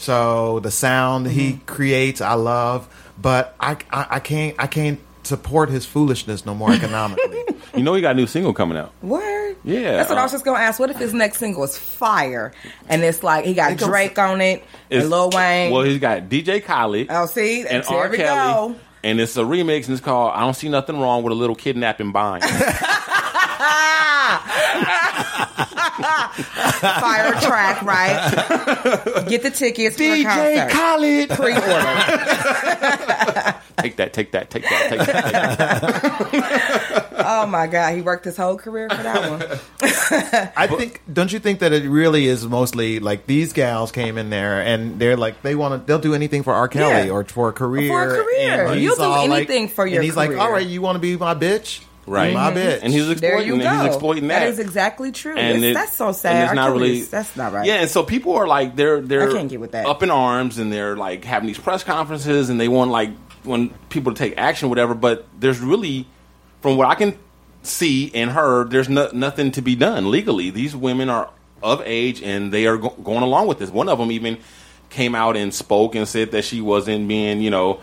So the sound he Mm-hmm. creates, I love. But I, I, I can't, I can't support his foolishness no more economically. You know, he got a new single coming out. Word. Yeah, That's what I was uh, just gonna ask. What if his next single is fire, and it's like he got Drake on it and Lil Wayne? Well, he's got DJ Khaled. oh, see, and there R. we Kelly. go. And it's a remix, and it's called "I Don't See Nothing Wrong with a Little Kidnapping Bind." Fire track, right? Get the tickets for the. Khaled. Pre-order. Take that, take that, take that, take that. Take that. Oh my God, he worked his whole career for that one. I think. Don't you think that it really is mostly like these gals came in there and they're like they want to. They'll do anything for R. Kelly Yeah. or for a career. For a career. and You'll do all like- anything for your And he's like, all right, you want to be my bitch, Right. My mm-hmm. bitch. And he's There exploiting. you go. He's exploiting that. That is exactly true. and it- that's so and sad. It's R. not really. that's not right. Yeah, and so people are like they're they're I can't get with that. up in arms and they're like having these press conferences and they want like when people to take action, whatever. But there's really, from what I can see and heard, there's no, nothing to be done legally. These women are of age and they are go- going along with this. One of them even came out and spoke and said that she wasn't being, you know,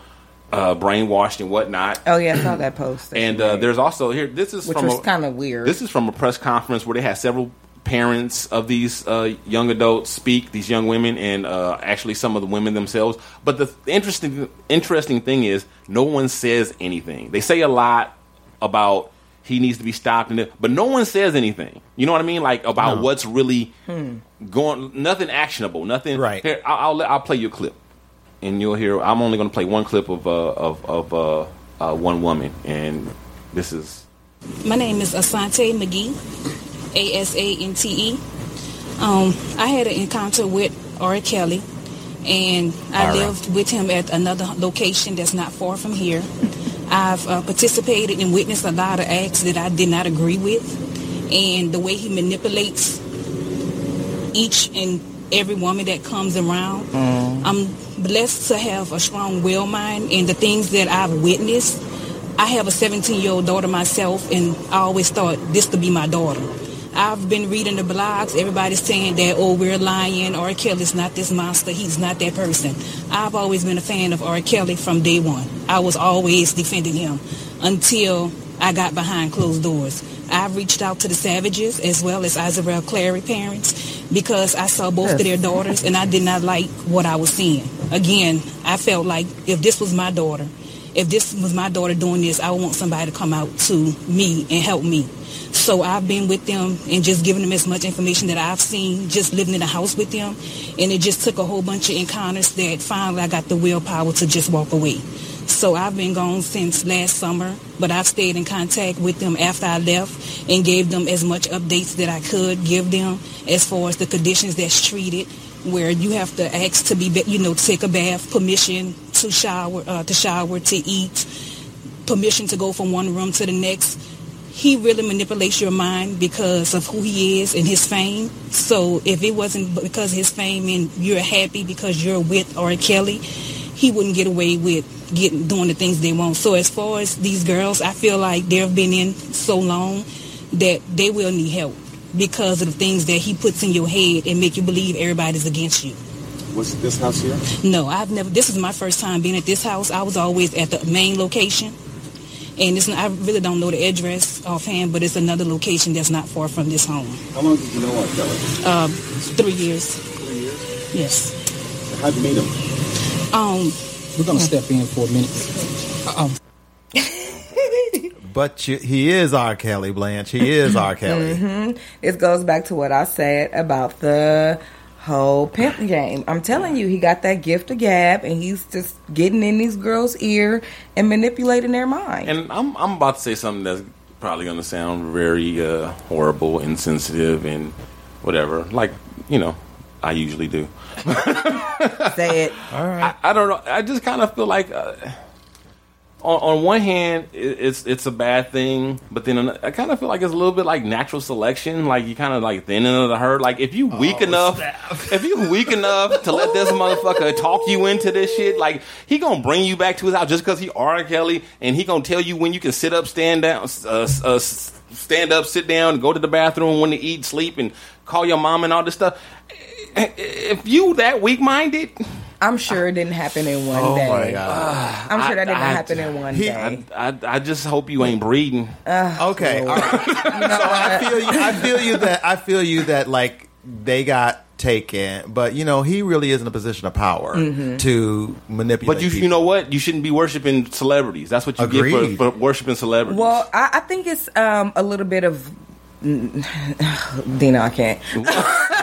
uh, brainwashed and whatnot. Oh yeah, I saw that post. that And uh, there's also here. This is which from was a- kind of weird. This is from a press conference where they had several parents of these uh, young adults speak, these young women, and uh, actually some of the women themselves. But the interesting interesting thing is, no one says anything. They say a lot about he needs to be stopped, and but no one says anything. You know what I mean? Like about No. what's really Hmm. going. Nothing actionable. Nothing. Right. Here, I'll, I'll let- I'll play you a clip, and you'll hear. I'm only going to play one clip of uh, of of uh, uh, one woman, and this is. My name is Asante McGee, A S A N T E. Um, I had an encounter with R. Kelly, and I lived with him at another location that's not far from here. I've uh, participated and witnessed a lot of acts that I did not agree with, and the way he manipulates each and every woman that comes around. Mm-hmm. I'm blessed to have a strong will mind, and the things that I've witnessed. I have a 17 year old daughter myself, and I always thought this to be my daughter. I've been reading the blogs. Everybody's saying that, oh, we're lying. R. Kelly's not this monster. He's not that person. I've always been a fan of R. Kelly from day one. I was always defending him until I got behind closed doors. I've reached out to the Savages as well as Isabel Clary parents because I saw both of their daughters and I did not like what I was seeing. Again, I felt like if this was my daughter, if this was my daughter doing this, I would want somebody to come out to me and help me. So I've been with them and just giving them as much information that I've seen, just living in the house with them. And it just took a whole bunch of encounters that finally I got the willpower to just walk away. So I've been gone since last summer, but I've stayed in contact with them after I left and gave them as much updates that I could give them as far as the conditions that's treated, where you have to ask to be, you know, take a bath, permission to shower, uh, to shower, to eat, permission to go from one room to the next. He really manipulates your mind because of who he is and his fame. So if it wasn't because of his fame and you're happy because you're with R. Kelly, he wouldn't get away with getting doing the things they want. So as far as these girls, I feel like they've been in so long that they will need help because of the things that he puts in your head and make you believe everybody's against you. Was this house here? No, I've never. This is my first time being at this house. I was always at the main location, and it's. I really don't know the address offhand, but it's another location that's not far from this home. How long did you know R. Kelly? Uh, three years. Three years. Yes. How'd you meet him? Um. We're gonna step in for a minute. Um, But you, he is R. Kelly, Blanche. He is R. Kelly. hmm It goes back to what I said about the whole pimp game. I'm telling you, he got that gift of gab, and he's just getting in these girls' ear and manipulating their mind. And I'm I'm about to say something that's probably going to sound very uh, horrible, insensitive, and whatever. Like you know, I usually do. Say it. All right. I, I don't know. I just kind of feel like, uh, on, on one hand, it, it's it's a bad thing, but then I kind of feel like it's a little bit like natural selection. Like you kind of like thinning of the herd. Like if you weak enough, if you weak enough to let this motherfucker talk you into this shit, like he gonna bring you back to his house just because he R. Kelly, and he gonna tell you when you can sit up, stand down, uh, uh, stand up, sit down, go to the bathroom, when to eat, sleep, and call your mom and all this stuff. If you that weak minded. I'm sure it didn't happen in one Oh, day. my God. I'm sure that didn't I- I- happen in one He- day. I, I, I just hope you ain't breeding. Okay, all right. so I feel you. I feel you that I feel you that like they got taken, but you know he really is in a position of power Mhm. to manipulate. But you, you know what? You shouldn't be worshiping celebrities. That's what you get for, for worshiping celebrities. Well, I, I think it's um, a little bit of. Dino, I can't.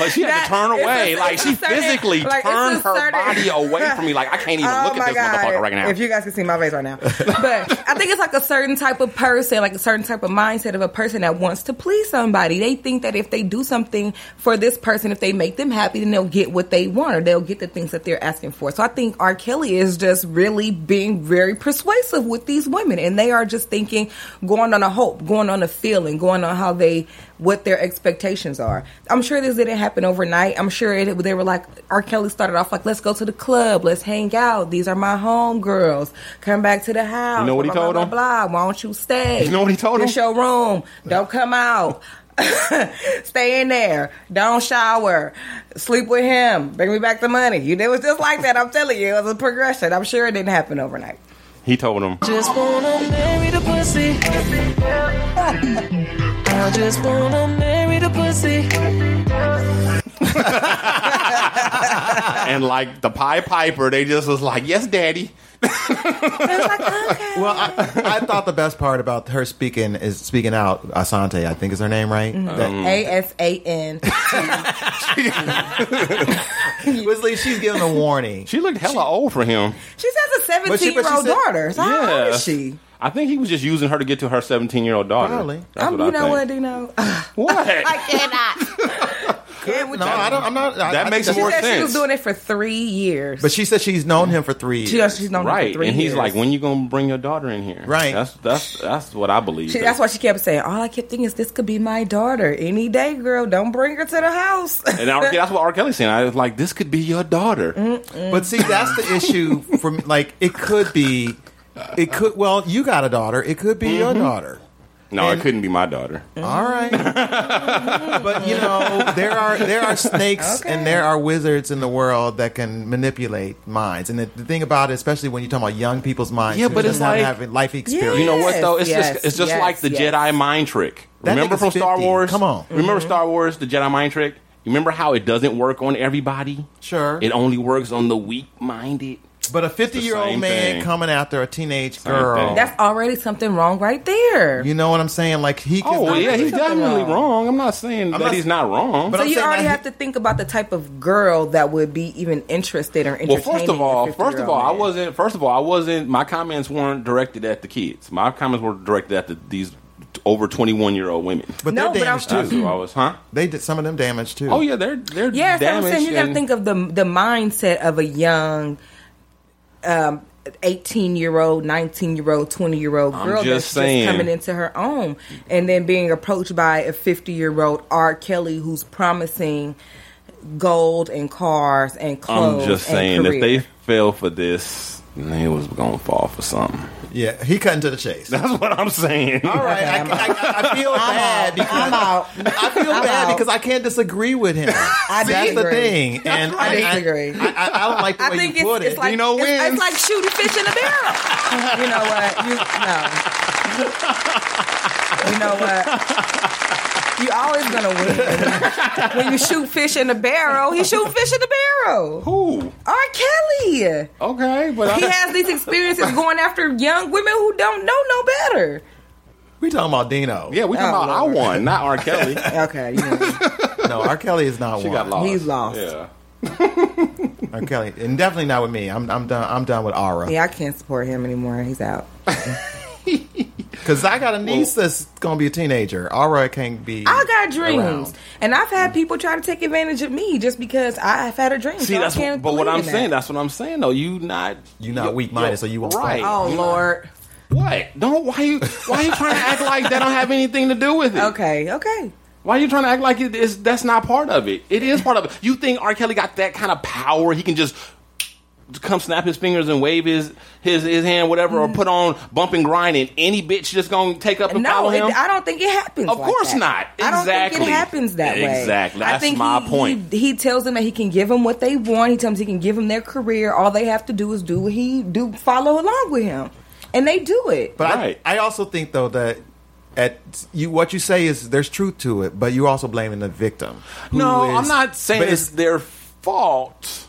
Like, she had to turn it's a- away. like she certain- physically like, turned her certain- body away from me. Like I can't even Oh look at this God. motherfucker right now. If you guys can see my face right now, but I think it's like a certain type of person, like a certain type of mindset of a person that wants to please somebody. They think that if they do something for this person, if they make them happy, then they'll get what they want or they'll get the things that they're asking for. So I think R. Kelly is just really being very persuasive with these women, and they are just thinking, going on a hope, going on a feeling, going on how they what their expectations are. I'm sure this didn't happen overnight. I'm sure it, they were like, R. Kelly started off like, let's go to the club, let's hang out. These are my home girls. Come back to the house. You know what he blah, told blah, him? Blah, blah. Why don't you stay? You know what he told This him? your room. Don't come out. Stay in there. Don't shower. Sleep with him. Bring me back the money. You, it was just like that. I'm telling you, it was a progression. I'm sure it didn't happen overnight. He told him. Just wanna marry the pussy. I just wanna marry the pussy. and like the Pie Piper, they just was like, "Yes, Daddy." Well, I, I thought the best part about her speaking is speaking out. Asante, I think is her name, right? That- A S A N. Wesley, she's giving a warning. She looked hella old for him. She has a But she- 17 but year she old said- daughter. So how old is she? I think he was just using her to get to her 17 year old daughter. Probably. That's Um, what you I know think. what, Dino? What? I cannot. Can't with No, you. I don't. I'm not. I- That I makes think She more that's- said she was doing it for three years. But she said she's known him for three years. She she's known him right, for three and he's years. like, "When you gonna bring your daughter in here?" Right. That's that's that's what I believe. She, that's why she kept saying, "All I kept thinking is this could be my daughter any day, girl. Don't bring her to the house." And R- that's what R. Kelly's saying. I was like, "This could be your daughter." But see, that's the issue. From like, it could be, it could. Well, you got a daughter. It could be your mm-hmm. daughter. No, And- it couldn't be my daughter. All right, but you know there are there are snakes and there are wizards in the world that can manipulate minds. And the, the thing about it, especially when you're talking about young people's minds, Yeah, who but it's doesn't have like- having life experience. You know what though? It's yes, just it's just yes, like the yes. Jedi mind trick. That remember nigga's from Star 50. Wars? Come on. Remember mm-hmm. Star Wars, the Jedi mind trick? You remember how it doesn't work on everybody? Sure. It only works on the weak minded. But a 50 year old man thing. coming after a teenage Same girl. thing. That's already something wrong right there. You know what I'm saying? Like he. Can, Oh yeah, he's definitely wrong. wrong. I'm not saying I'm that not- he's not wrong. But so I'm you already have he- to think about the type of girl that would be even interested or well, first of all, first of 50-year-old all, I wasn't. First of all, I wasn't. My comments weren't directed at the kids. My comments were directed at the, these over 21 year old women. But No, they're but I'm- damaged That's too. who I was, huh? They did some of them damaged too. Oh yeah, they're they're Yes, I'm saying you got to and- think of the the mindset of a young, um, eighteen year old, nineteen year old, twenty year old girl just that's saying. just coming into her own, and then being approached by a fifty year old R. Kelly who's promising gold and cars and clothes. I'm just saying, if they fell for this, they was gonna fall for something. Yeah, he cut into the chase. That's what I'm saying. All right, I, I, I feel bad because I'm out. I feel I'm bad out. because I can't disagree with him. I That's the thing, and I disagree. I, I, I don't like the I way think you put it's, it. it's like Dino it's, it's like shooting fish in a barrel. you know what? You no. You know what? You always gonna win when you shoot fish in a barrel. He shoot fish in the barrel. Who? R. Kelly. Okay, but He I, has these experiences going after young women who don't know no better. we talking about Dino. yeah, we talking Oh, about I Lord. won, not R. Kelly. Okay, you know, No, R. Kelly is not She one. got lost. He's lost. Yeah. R. Kelly, and definitely not with me. I'm I'm done. I'm done with Aura yeah, I can't support him anymore. He's out. Because I got a niece that's gonna be a teenager. Aura can't be. I got dreams, around. and I've had people try to take advantage of me just because I've had a dream. See, so that's I can't what, but what I'm in saying. that. That's what I'm saying. though. you not You not weak-minded, so you won't right. fight. Oh Lord. What? Don't why you why you trying to act like that don't have anything to do with it? Okay, okay. Why are you trying to act like it is that's not part of it? It is part of it. You think R. Kelly got that kind of power? He can just come snap his fingers and wave his his his hand, whatever, or mm. put on bump and grind, and any bitch just gonna take up and No, follow it, him. I don't think it happens. Of like course that. not. I don't think it happens that way. Exactly. I That's think my he, point. He, he tells them that he can give them what they want. He tells them he can give them their career. All they have to do is do what he do, follow along with him, and they do it. But Right. I, I also think though that at you what you say is there's truth to it, but you're also blaming the victim. no, is- I'm not saying but it's their fault.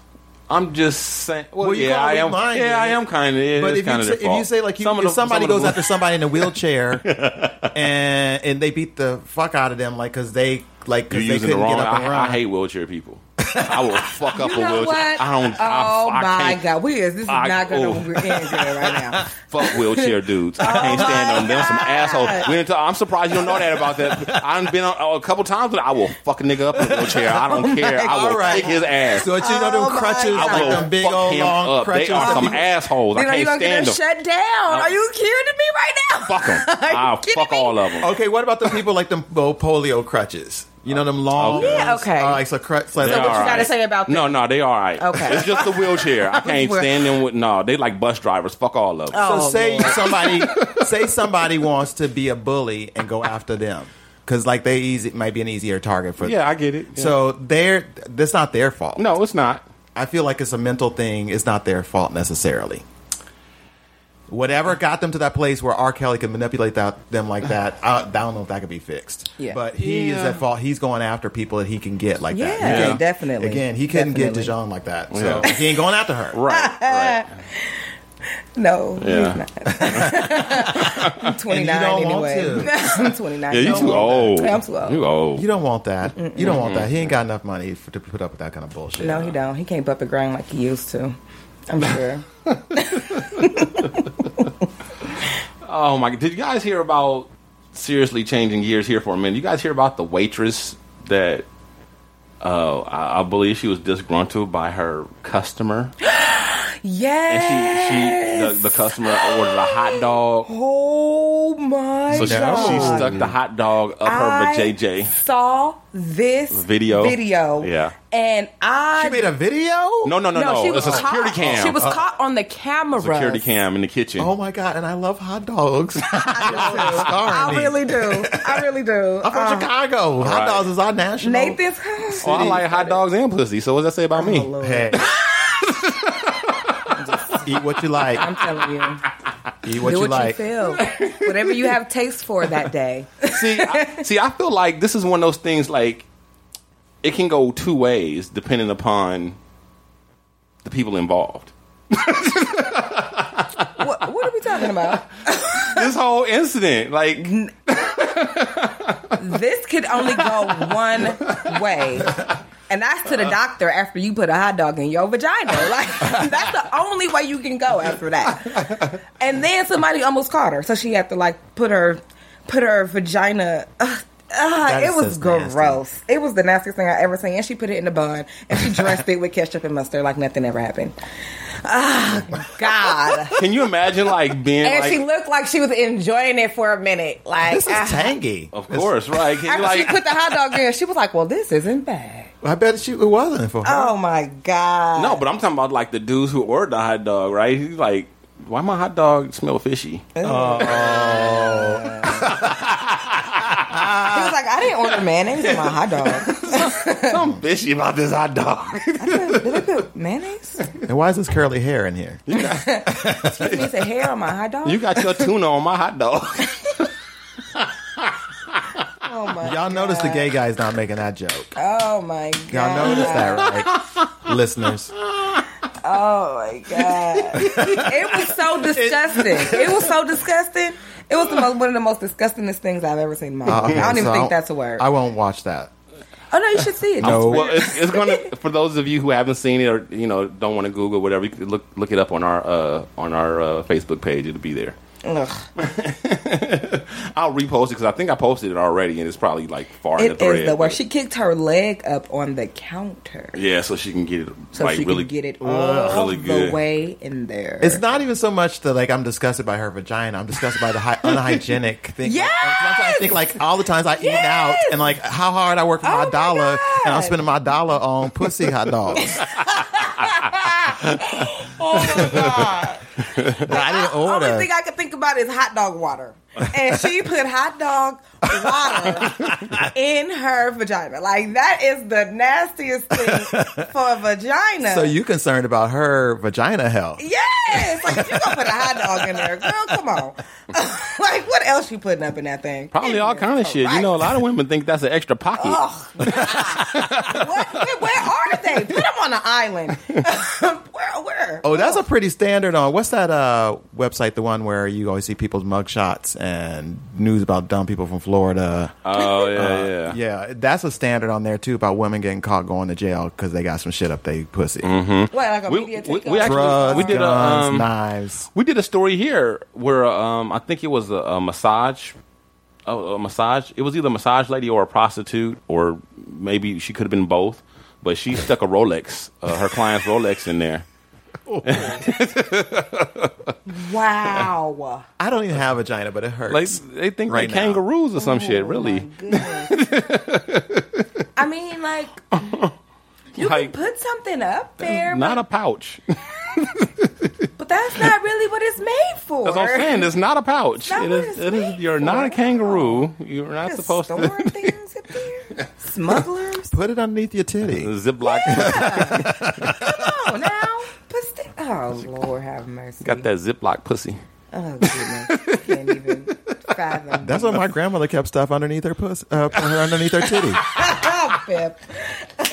I'm just saying. Well, Well, yeah, I am. weak-minded. Yeah, I am kind of. But if you, say, if you say like you, if somebody some goes after somebody in a wheelchair and and they beat the fuck out of them like because they like You're because they using the couldn't wrong. get up and I, run. I hate wheelchair people. I will fuck up You a wheelchair. what? I don't. Oh I, I my God, we is this is I- not going oh. to end good right now. Fuck wheelchair dudes. I oh can't stand them. Them some assholes. We didn't I'm surprised you don't know that about that. I've been on, a couple times. But I will fuck a nigga up in a wheelchair. I don't care. I will All right. kick his ass. So you know them Oh my crutches, God. I like will them big fuck old him long up. crutches. They are some people- assholes. I Then are can't going to stand them them. shut down? Are you kidding me right now? Fuck them. I'll kidding fuck all of them. Okay, what about the people like them old polio crutches? You know them long. Okay. Yeah, okay. Uh, all right, so crutch. So So what all you got to say about No, that? no, they all right. Okay. It's just the wheelchair. I can't stand them with no. They like bus drivers. Fuck all of them. Oh, So say Lord. somebody say somebody wants to be a bully and go after them because like they easy might be an easier target for. Yeah, I get it. Yeah. So they're that's not their fault. no, it's not. I feel like it's a mental thing. It's not their fault necessarily. Whatever got them to that place where R. Kelly could manipulate that, them like that, I, I don't know if that could be fixed. Yeah. But he is at fault. He's going after people that he can get like that. Yeah, He definitely. Again, he couldn't Definitely. get De'Jong like that. So Yeah. he ain't going after her. Right, right. No, Yeah. he's not. I'm 29 don't want anyway. I'm 29. Yeah, you No. too old. Yeah, I'm too old. You old. You don't want that. You don't want that. He ain't mm-hmm. got enough money for, to put up with that kind of bullshit. No, he don't. He can't bump and grind like he used to. I'm sure. Oh my! Did you guys hear about? Seriously, changing gears here for a minute. You guys hear about the waitress that? Uh, I, I believe she was disgruntled by her customer, and yes. she, she the, the customer ordered a hot dog. Oh Oh my So she, god! she stuck the hot dog up her I JJ Saw this video. video, Yeah. and I She made a video? No, no, no, no. she It's a was security caught. cam. She was Uh, caught on the camera. security cam in the kitchen. Oh my god! And I love hot dogs. I really do. I really do. I'm from Uh, Chicago. Hot Right. dogs is our national. Nathan's. Oh, I like hot dogs and pussy. So what does that say about me? Hey. Eat what you like. I'm telling you. Eat what do you what like. you feel. Whatever you have taste for that day. see, I, see, I feel like this is one of those things. Like it can go two ways depending upon the people involved. what, what are we talking about? this whole incident, like This could only go one way. And that's to the doctor after you put a hot dog in your vagina. Like that's the only way you can go after that. And then somebody almost caught her, so she had to like put her put her vagina. Uh, uh, it was nasty. gross. It was the nastiest thing I ever seen. And she put it in a bun and she dressed it with ketchup and mustard like nothing ever happened. Oh God! can you imagine like being And like, she looked like she was enjoying it for a minute. Like This is ah. tangy. of course, right? Can you After she put the hot dog in, she was like, "Well, this isn't bad." I bet she, it wasn't for her. Oh my god! no, but I'm talking about like the dudes who ordered the hot dog, right? He's like, why my hot dog smell fishy? Oh. he was like, "I didn't order mayonnaise in my hot dog. I'm fishy about this hot dog. Did I put mayonnaise? And why is this curly hair in here? Excuse me, said hair on my hot dog. you got your tuna on my hot dog. oh my! Y'all notice the gay guy's not making that joke. Oh my god! Y'all notice that, right? Listeners. Oh my god! it was so disgusting. It was so disgusting. It was the most, one of the most disgustingest things I've ever seen in my life. Uh, Okay, I don't even so think that's a word. I won't watch that. oh no, you should see it. No. Well, it's, it's gonna for those of you who haven't seen it or you know don't want to Google whatever. You can look look it up on our uh, on our uh, Facebook page. It'll be there. Ugh. I'll repost it because I think I posted it already, and it's probably like far in the thread. is the worst. She kicked her leg up on the counter. Yeah, so she can get it So like she really can get it all really the way in there. It's not even so much that like I'm disgusted by her vagina. I'm disgusted by the hi- unhygienic thing. Like, I'm trying think like all the times I eat out and like how hard I work for my oh my dollar, and I'm spending my dollar on pussy hot dogs. oh my god! I didn't order. Only thing I can think about is hot dog water, and she put hot dog water in her vagina. Like that is the nastiest thing for a vagina. so you concerned about her vagina health? Yes, like if you gonna put a hot dog in there, girl, come on. like what else you putting up in that thing? Probably all kind of shit. You know, a lot of women think that's an extra pocket. What? Where, where are they? Put them on an island. where? Where? Oh, that's a pretty standard on what's that uh, website? The one where you always see people's mugshots and news about dumb people from Florida. Oh yeah, Uh, yeah. yeah, that's a standard on there too about women getting caught going to jail because they got some shit up their pussy. What? Like a We, media we, we actually Drugs, we did a um, knives. we did a story here where um, I think it was a, a massage, a, a massage. It was either a massage lady or a prostitute, or maybe she could have been both. But she stuck a Rolex, uh, her client's Rolex, in there. Oh. Wow. I don't even have a vagina, but it hurts. Like they think Right like now. kangaroos or some oh shit. Oh, Really, my. I mean, like, you Like- can put something up there, not but, a pouch. but that's not really what it's made for. That's what I'm saying. It's not a pouch. Not It what is. it's It is. made You're not a for. kangaroo. You're not Just supposed storing to. things up there. Smugglers. Put it underneath your titty. Ziploc. Come on now. Put sti- oh Lord, have mercy. Got that Ziploc pussy. Oh goodness, can't even fathom. That's what my grandmother kept stuff underneath her pussy, uh, put her underneath her titty. Oh, Pip.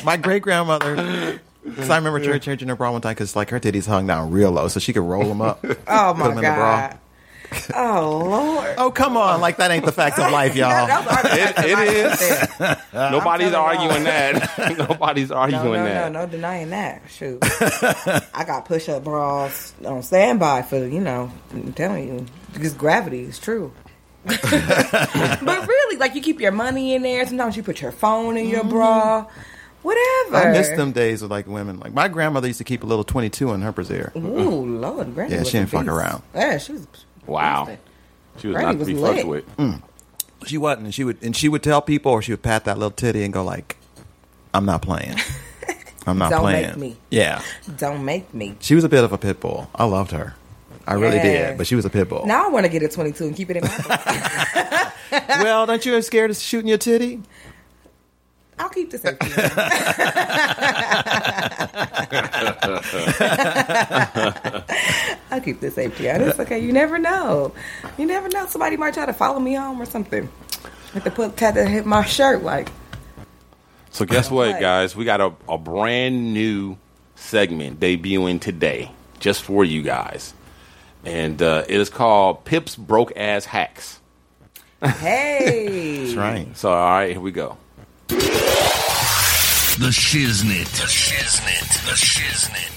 My great grandmother. Because I remember her changing her bra one time because like her titties hung down real low, so she could roll them up. Oh Put my 'em in the bra. god. Oh Lord. Oh come on! Like that ain't the fact of life, y'all. That- that It, our- it that's is. our- Nobody's telling y'all. arguing that. Nobody's arguing No, no, no, that. no denying that. Shoot, I got push up bras on standby for you know. I'm telling you, because gravity is true. but really, like you keep your money in there. Sometimes you put your phone in your bra. Mm-hmm. Whatever. I miss them days with like women. Like my grandmother used to keep a little twenty two in her brassiere. Ooh, Lord, Granny Yeah, she a didn't fuck around. Yeah, she was. Wow. She was Brandy not to be was lit. fucked with. Mm. She wasn't, and she would, and she would tell people, or she would pat that little titty and go like, "I'm not playing. I'm not Don't playing." make me. Yeah, Don't make me. she was a bit of a pit bull. I loved her. I really Yeah. did, but she was a pit bull. Now I want to get a 22 and keep it in my. Pocket. well, don't you scared of shooting your titty? I'll keep this. in. I'll keep this safety out. It's okay. You never know. You never know. Somebody might try to follow me home or something. Have to put tap to hit my shirt like. So guess what, What? guys? We got a, a brand new segment debuting today, just for you guys, and uh, it is called Pip's Broke Ass Hacks. Hey. That's right. So all right, here we go. The Shiznit. The Shiznit. The Shiznit.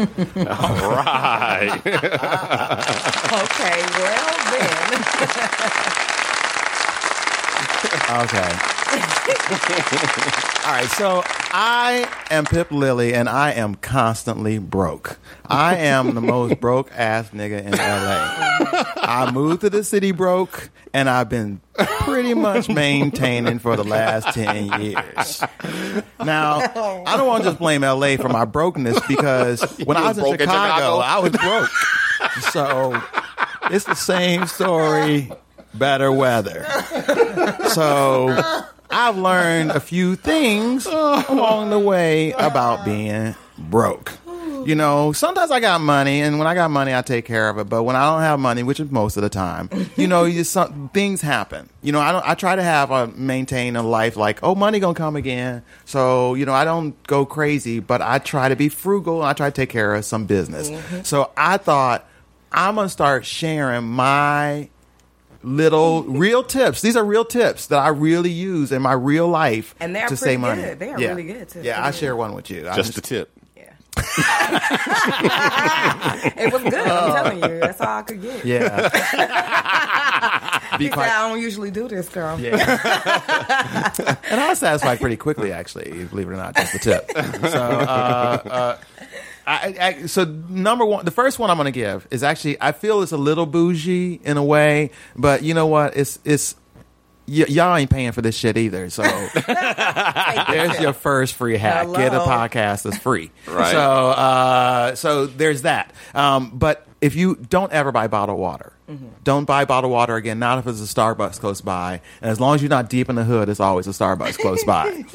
All right. Okay. Well then. Okay. All right, so I am Pip Lilly, and I am constantly broke. I am the most broke ass nigga in LA. I moved to the city broke, and I've been pretty much maintaining for the last 10 years. Now, I don't want to just blame LA for my brokenness because when I was in broke in Chicago, Chicago? I was broke. So it's the same story, better weather. So I've learned a few things along the way about being broke. You know, sometimes I got money, and when I got money, I take care of it. But when I don't have money, which is most of the time, you know, you just some things happen. You know, I don't. I try to have a maintain a life like, oh, money gonna come again. So you know, I don't go crazy, but I try to be frugal and I try to take care of some business. Mm-hmm. So I thought I'm gonna start sharing my little real tips. These are real tips that I really use in my real life And they're to pretty save money. good. They are yeah. really good, too. Yeah, I share one with you. I Just a tip. Yeah. It was good. I'm telling you. That's all I could get. Yeah. He quite- said, I don't usually do this, girl. Yeah. and I was satisfied pretty quickly, actually. Believe it or not, just the tip. So, uh, uh, I, I, so number one, the first one I'm going to give is actually I feel it's a little bougie in a way, but you know what? It's it's y- y'all ain't paying for this shit either. So there's your first free hack. Get a podcast that's free. Right. So uh, so there's that. Um, but if you don't ever buy bottled water. Don't buy bottled water again. Not if it's a Starbucks close by. And as long as you're not deep in the hood, it's always a Starbucks close by.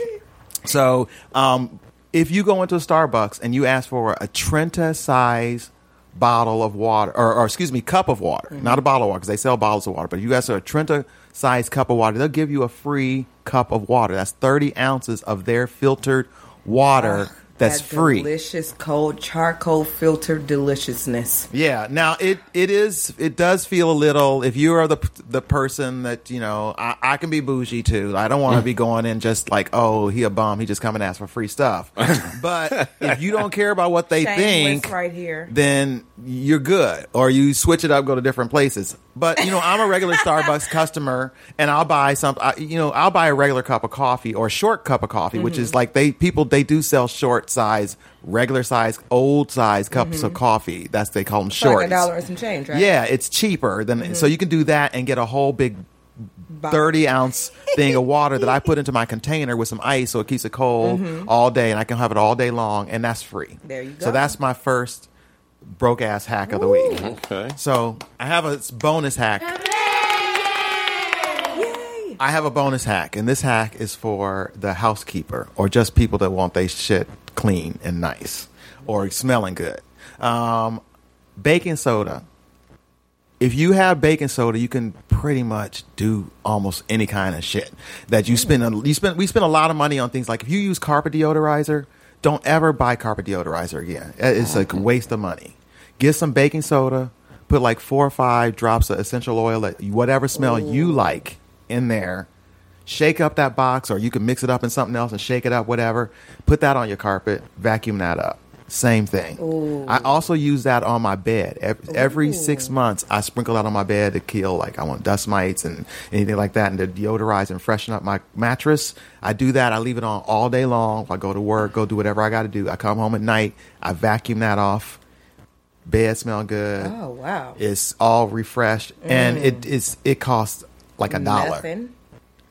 So, um, if you go into a Starbucks and you ask for a Trenta size bottle of water, or, or excuse me, cup of water, mm-hmm. not a bottle of water, because they sell bottles of water, but if you ask for a Trenta size cup of water, they'll give you a free cup of water. That's 30 ounces of their filtered water that's That free. Delicious cold charcoal filtered deliciousness. Yeah. Now it it is it does feel a little if you are the the person that you know I, I can be bougie too. I don't want to be going in just like oh he a bum he just come and ask for free stuff. but if you don't care about what they Shameless think, right here. then you're good. Or you switch it up, go to different places. But you know, I'm a regular Starbucks customer, and I'll buy some. I, you know, I'll buy a regular cup of coffee or a short cup of coffee, which mm-hmm. is like they people they do sell short size, regular size, old size cups mm-hmm. of coffee. That's they call them It's like a dollar and some change, right? Yeah, it's cheaper than mm-hmm. so you can do that and get a whole big thirty ounce thing of water that I put into my container with some ice so it keeps it cold mm-hmm. all day and I can have it all day long and that's free. There you go. So that's my first broke ass hack of the week. Okay. So I have a bonus hack. Yay I have a bonus hack, and this hack is for the housekeeper or just people that want their shit clean and nice or smelling good. Um, baking soda. If you have baking soda, you can pretty much do almost any kind of shit that you spend. A, you spend. We spend a lot of money on things like if you use carpet deodorizer, don't ever buy carpet deodorizer again. It's like a waste of money. Get some baking soda, put like four or five drops of essential oil, whatever smell you like in there. Shake up that box, or you can mix it up in something else and shake it up, whatever. Put that on your carpet, vacuum that up. Same thing. Ooh. I also use that on my bed. Every, every six months, I sprinkle that on my bed to kill, like, I want dust mites and anything like that, and to deodorize and freshen up my mattress. I do that. I leave it on all day long. I go to work, go do whatever I got to do. I come home at night. I vacuum that off. Bed smell good. Oh wow. It's all refreshed, and Mm. it is it costs like a dollar. Nothing.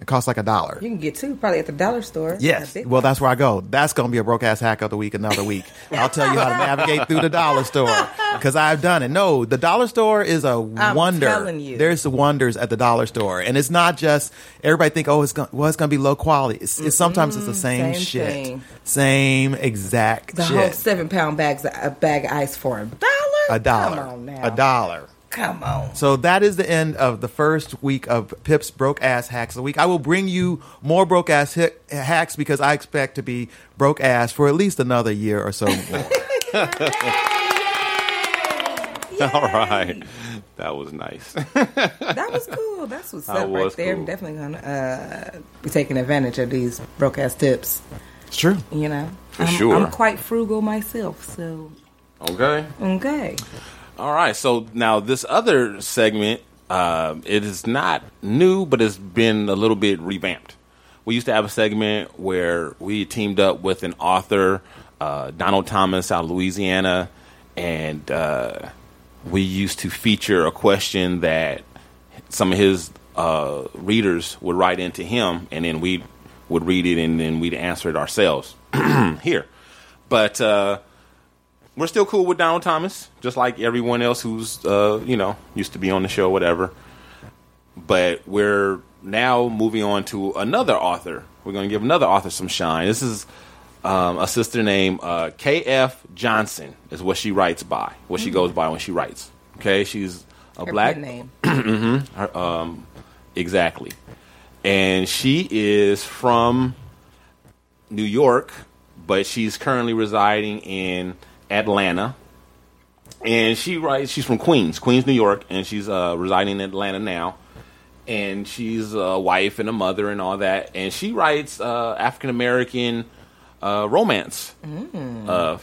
It costs like a dollar. You can get two probably at the dollar store. Yes. Well, that's where I go. That's going to be a broke ass hack of the week another week. I'll tell you how to navigate through the dollar store because I've done it. No, the dollar store is a I'm wonder. telling you. There's wonders at the dollar store, and it's not just everybody think, oh, it's going, well, it's going to be low quality. It's, it's sometimes it's the same, same shit, thing. same exact The shit. whole seven pound bags a bag of ice for a dollar. a dollar, Come on now. a dollar. Come on. So that is the end of the first week of Pip's broke ass hacks of the week. I will bring you more broke ass hi- hacks because I expect to be broke ass for at least another year or so more. All right. That was nice. That was cool. That's what's That up right was there. cool. I'm definitely gonna uh, be taking advantage of these broke ass tips. It's true. You know, For I'm, sure. I'm quite frugal myself, so okay. okay. All right. So now this other segment, um, it is not new, but it's been a little bit revamped. We used to have a segment where we teamed up with an author, uh, Donald Thomas out of Louisiana, and uh, we used to feature a question that some of his uh, readers would write into him, and then we would read it, and then we'd answer it ourselves here. But uh, we're still cool with Donald Thomas, just like everyone else who's uh, you know used to be on the show, whatever. But we're now moving on to another author. We're going to give another author some shine. This is um, a sister named uh, K.F. Johnson, is what she writes by, what she goes by when she writes. Okay, she's a Her black name. hmm Her, um, exactly. And she is from New York, but she's currently residing in Atlanta. And she writes. She's from Queens, Queens, New York, and she's uh, residing in Atlanta now. And she's a wife and a mother and all that. And she writes uh, African American uh, romance uh,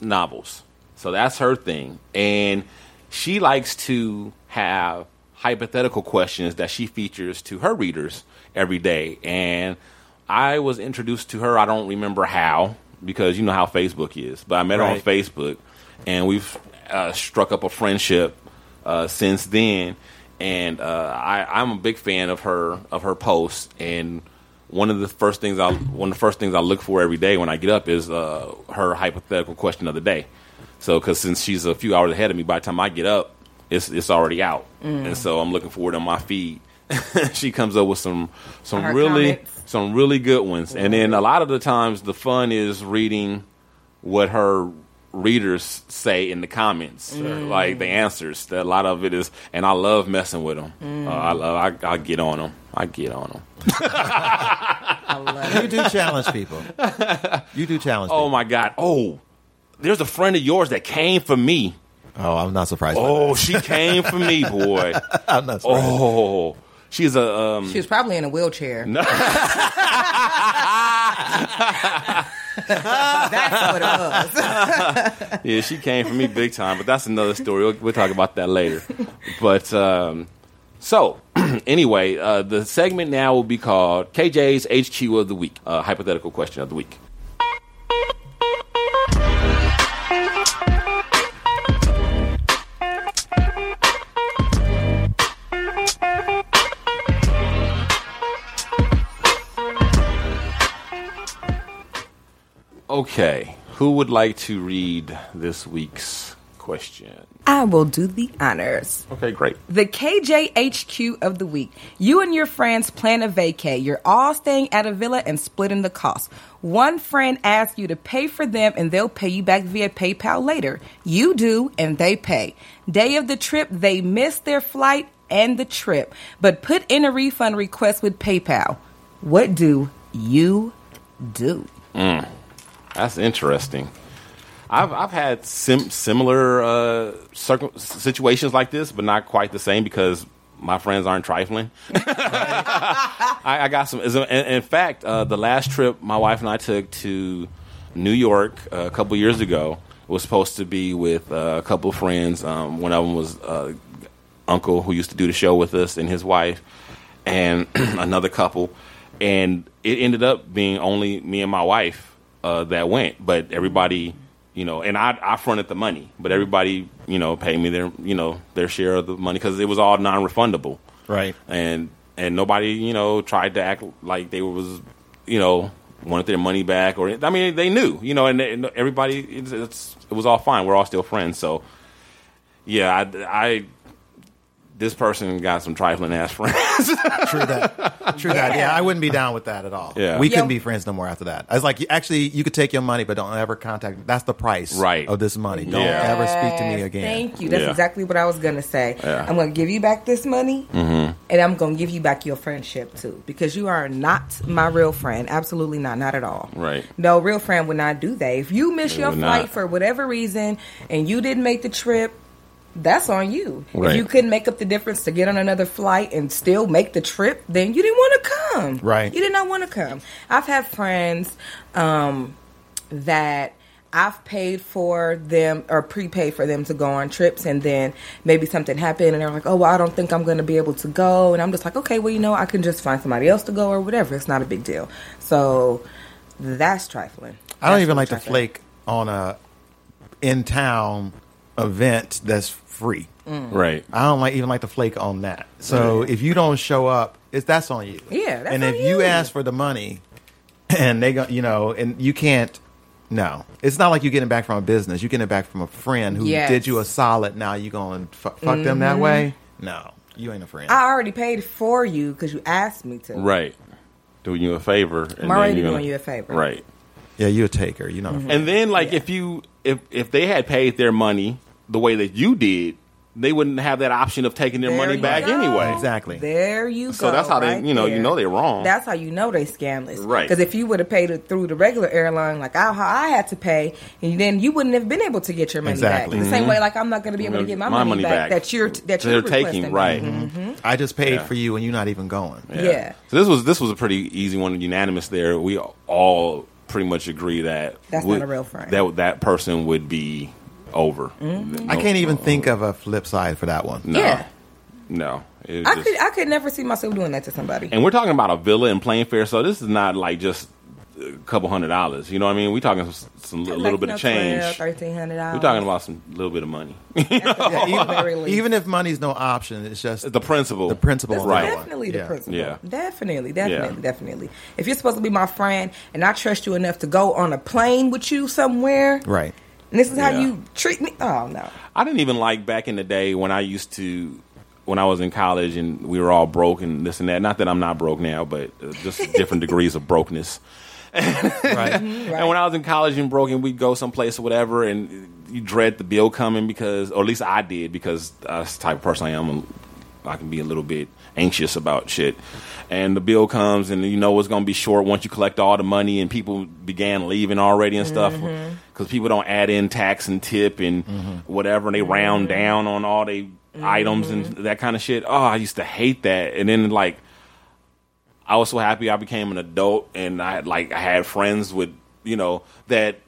novels. So that's her thing. And she likes to have hypothetical questions that she features to her readers every day. And I was introduced to her, I don't remember how, because you know how Facebook is, but I met her on Facebook and we've uh, struck up a friendship uh, since then. And uh, I, I'm a big fan of her of her posts. And one of the first things I one of the first things I look for every day when I get up is uh, her hypothetical question of the day. So, because since she's a few hours ahead of me, by the time I get up, it's it's already out, Mm. and so I'm looking forward on my feed. she comes up with some some really comments. Some really good ones, and then a lot of the times the fun is reading what her readers say in the comments, or, Mm. like the answers. That a lot of it is, and I love messing with them. Mm. Uh, I love I, I get on them. I get on them. you do challenge people. You do challenge Oh my god! Oh, there's a friend of yours that came for me. Oh, I'm not surprised. by Oh, she came for me, boy. I'm not surprised. Oh, she's a um. She was probably in a wheelchair. No. That's what it was. yeah, she came for me big time, but that's another story. We'll, we'll talk about that later. But um, so anyway, uh, the segment now will be called KJ's HQ of the week, uh, hypothetical question of the week. Okay, who would like to read this week's question? I will do the honors. Okay, great. The KJHQ of the week. You and your friends plan a vacay. You're all staying at a villa and splitting the cost. One friend asks you to pay for them and they'll pay you back via PayPal later. You do and they pay. Day of the trip, they miss their flight and the trip, but put in a refund request with PayPal. What do you do? Mm, that's interesting. I've I've had sim- similar uh, circum- situations like this, but not quite the same because my friends aren't trifling. I, I got some. In, in fact, uh, the last trip my wife and I took to New York uh, a couple years ago was supposed to be with uh, a couple of friends. Um, one of them was uh, uncle who used to do the show with us and his wife, and another couple. And it ended up being only me and my wife uh, that went, but everybody, you know, and I, I fronted the money, but everybody, you know, paid me their, you know, their share of the money because it was all non-refundable, Right. and and nobody, you know, tried to act like they was, you know, wanted their money back or I mean they knew, you know, and, they, and everybody, it's, it's, it was all fine. We're all still friends, so yeah, I, I this person got some trifling ass friends. True that. True that. Yeah, I wouldn't be down with that at all. Yeah. We Yo- couldn't be friends no more after that. I was like, actually, you could take your money, but don't ever contact. me. That's the price Right. of this money. Don't Yeah. ever speak to me again. Thank you. That's Yeah. exactly what I was gonna say. Yeah. I'm gonna give you back this money, Mm-hmm. and I'm gonna give you back your friendship too, because you are not my real friend. Absolutely not, not at all. Right. No real friend would not do that. If you miss They your would flight not. for whatever reason and you didn't make the trip. That's on you. Right. If you couldn't make up the difference to get on another flight and still make the trip, then you didn't want to come. Right. You did not want to come. I've had friends um, that I've paid for them or prepaid for them to go on trips, and then maybe something happened, and they're like, "Oh, well, I don't think I'm going to be able to go," and I'm just like, "Okay, well, you know, I can just find somebody else to go or whatever. It's not a big deal." So that's trifling. I don't even like to flake on a in town event that's free. right. I don't like even like to flake on that. So if you don't show up, it's that's on you. Yeah, that's and on if you you. ask for the money, and they go, you know, and you can't. No, it's not like you're getting back from a business. You're getting back from a friend who Yes. did you a solid. Now you going to fuck them Mm-hmm. that way? No, you ain't a friend. I already paid for you because you asked me to. Right. Doing you a favor. And I'm already then you're doing you a favor. Right. yeah, you a taker. You're not a friend. And then, like, Yeah. if you if if they had paid their money the way that you did, they wouldn't have that option of taking their There money back go. anyway. Exactly. There you go. So that's how they- you know, you know they're wrong. That's how you know they scandalous, Right. Because if you would have paid it through the regular airline, like I, how I had to pay, and then you wouldn't have been able to get your money Exactly. back. The same way, like I'm not going to be able to get my, money, back, that you're that They're you're taking, requesting. right. Mhm. I just paid Yeah. for you, and you're not even going. Yeah. So this was this was a pretty easy one, unanimous. There, we all pretty much agree that That's we- not a real friend. That that person would be over. Mm-hmm. I can't even think of a flip side for that one. No, Yeah. no. I just- could I could never see myself doing that to somebody. and we're talking about a villa in plane fare, so this is not like just a couple hundred dollars. You know what I mean? We're talking some, some a little bit of change. thirteen hundred dollars. We're talking about some little bit of money. Yeah, even, least. even if money's no option, it's just the principle. the principle. That's on that one. definitely the Yeah. principle. Yeah. Definitely, definitely, Yeah. definitely. If you're supposed to be my friend and I trust you enough to go on a plane with you somewhere, Right. And this is how Yeah. you treat me, oh no. I didn't even like back in the day when I used to when I was in college and we were all broke and this and that. Not that I'm not broke now, but uh, just different degrees of brokenness. Right. And when I was in college and broke, and we'd go someplace or whatever, and you dread the bill coming because, or at least I did, because that's the type of person I am. I can be a little bit anxious about shit. And the bill comes, and you know it's going to be short once you collect all the money, and people began leaving already and stuff mm-hmm. because people don't add in tax and tip and mm-hmm. whatever, and they round mm-hmm. down on all they items and that kind of shit. Oh, I used to hate that. And then like I was so happy I became an adult and I had like I had friends with you know that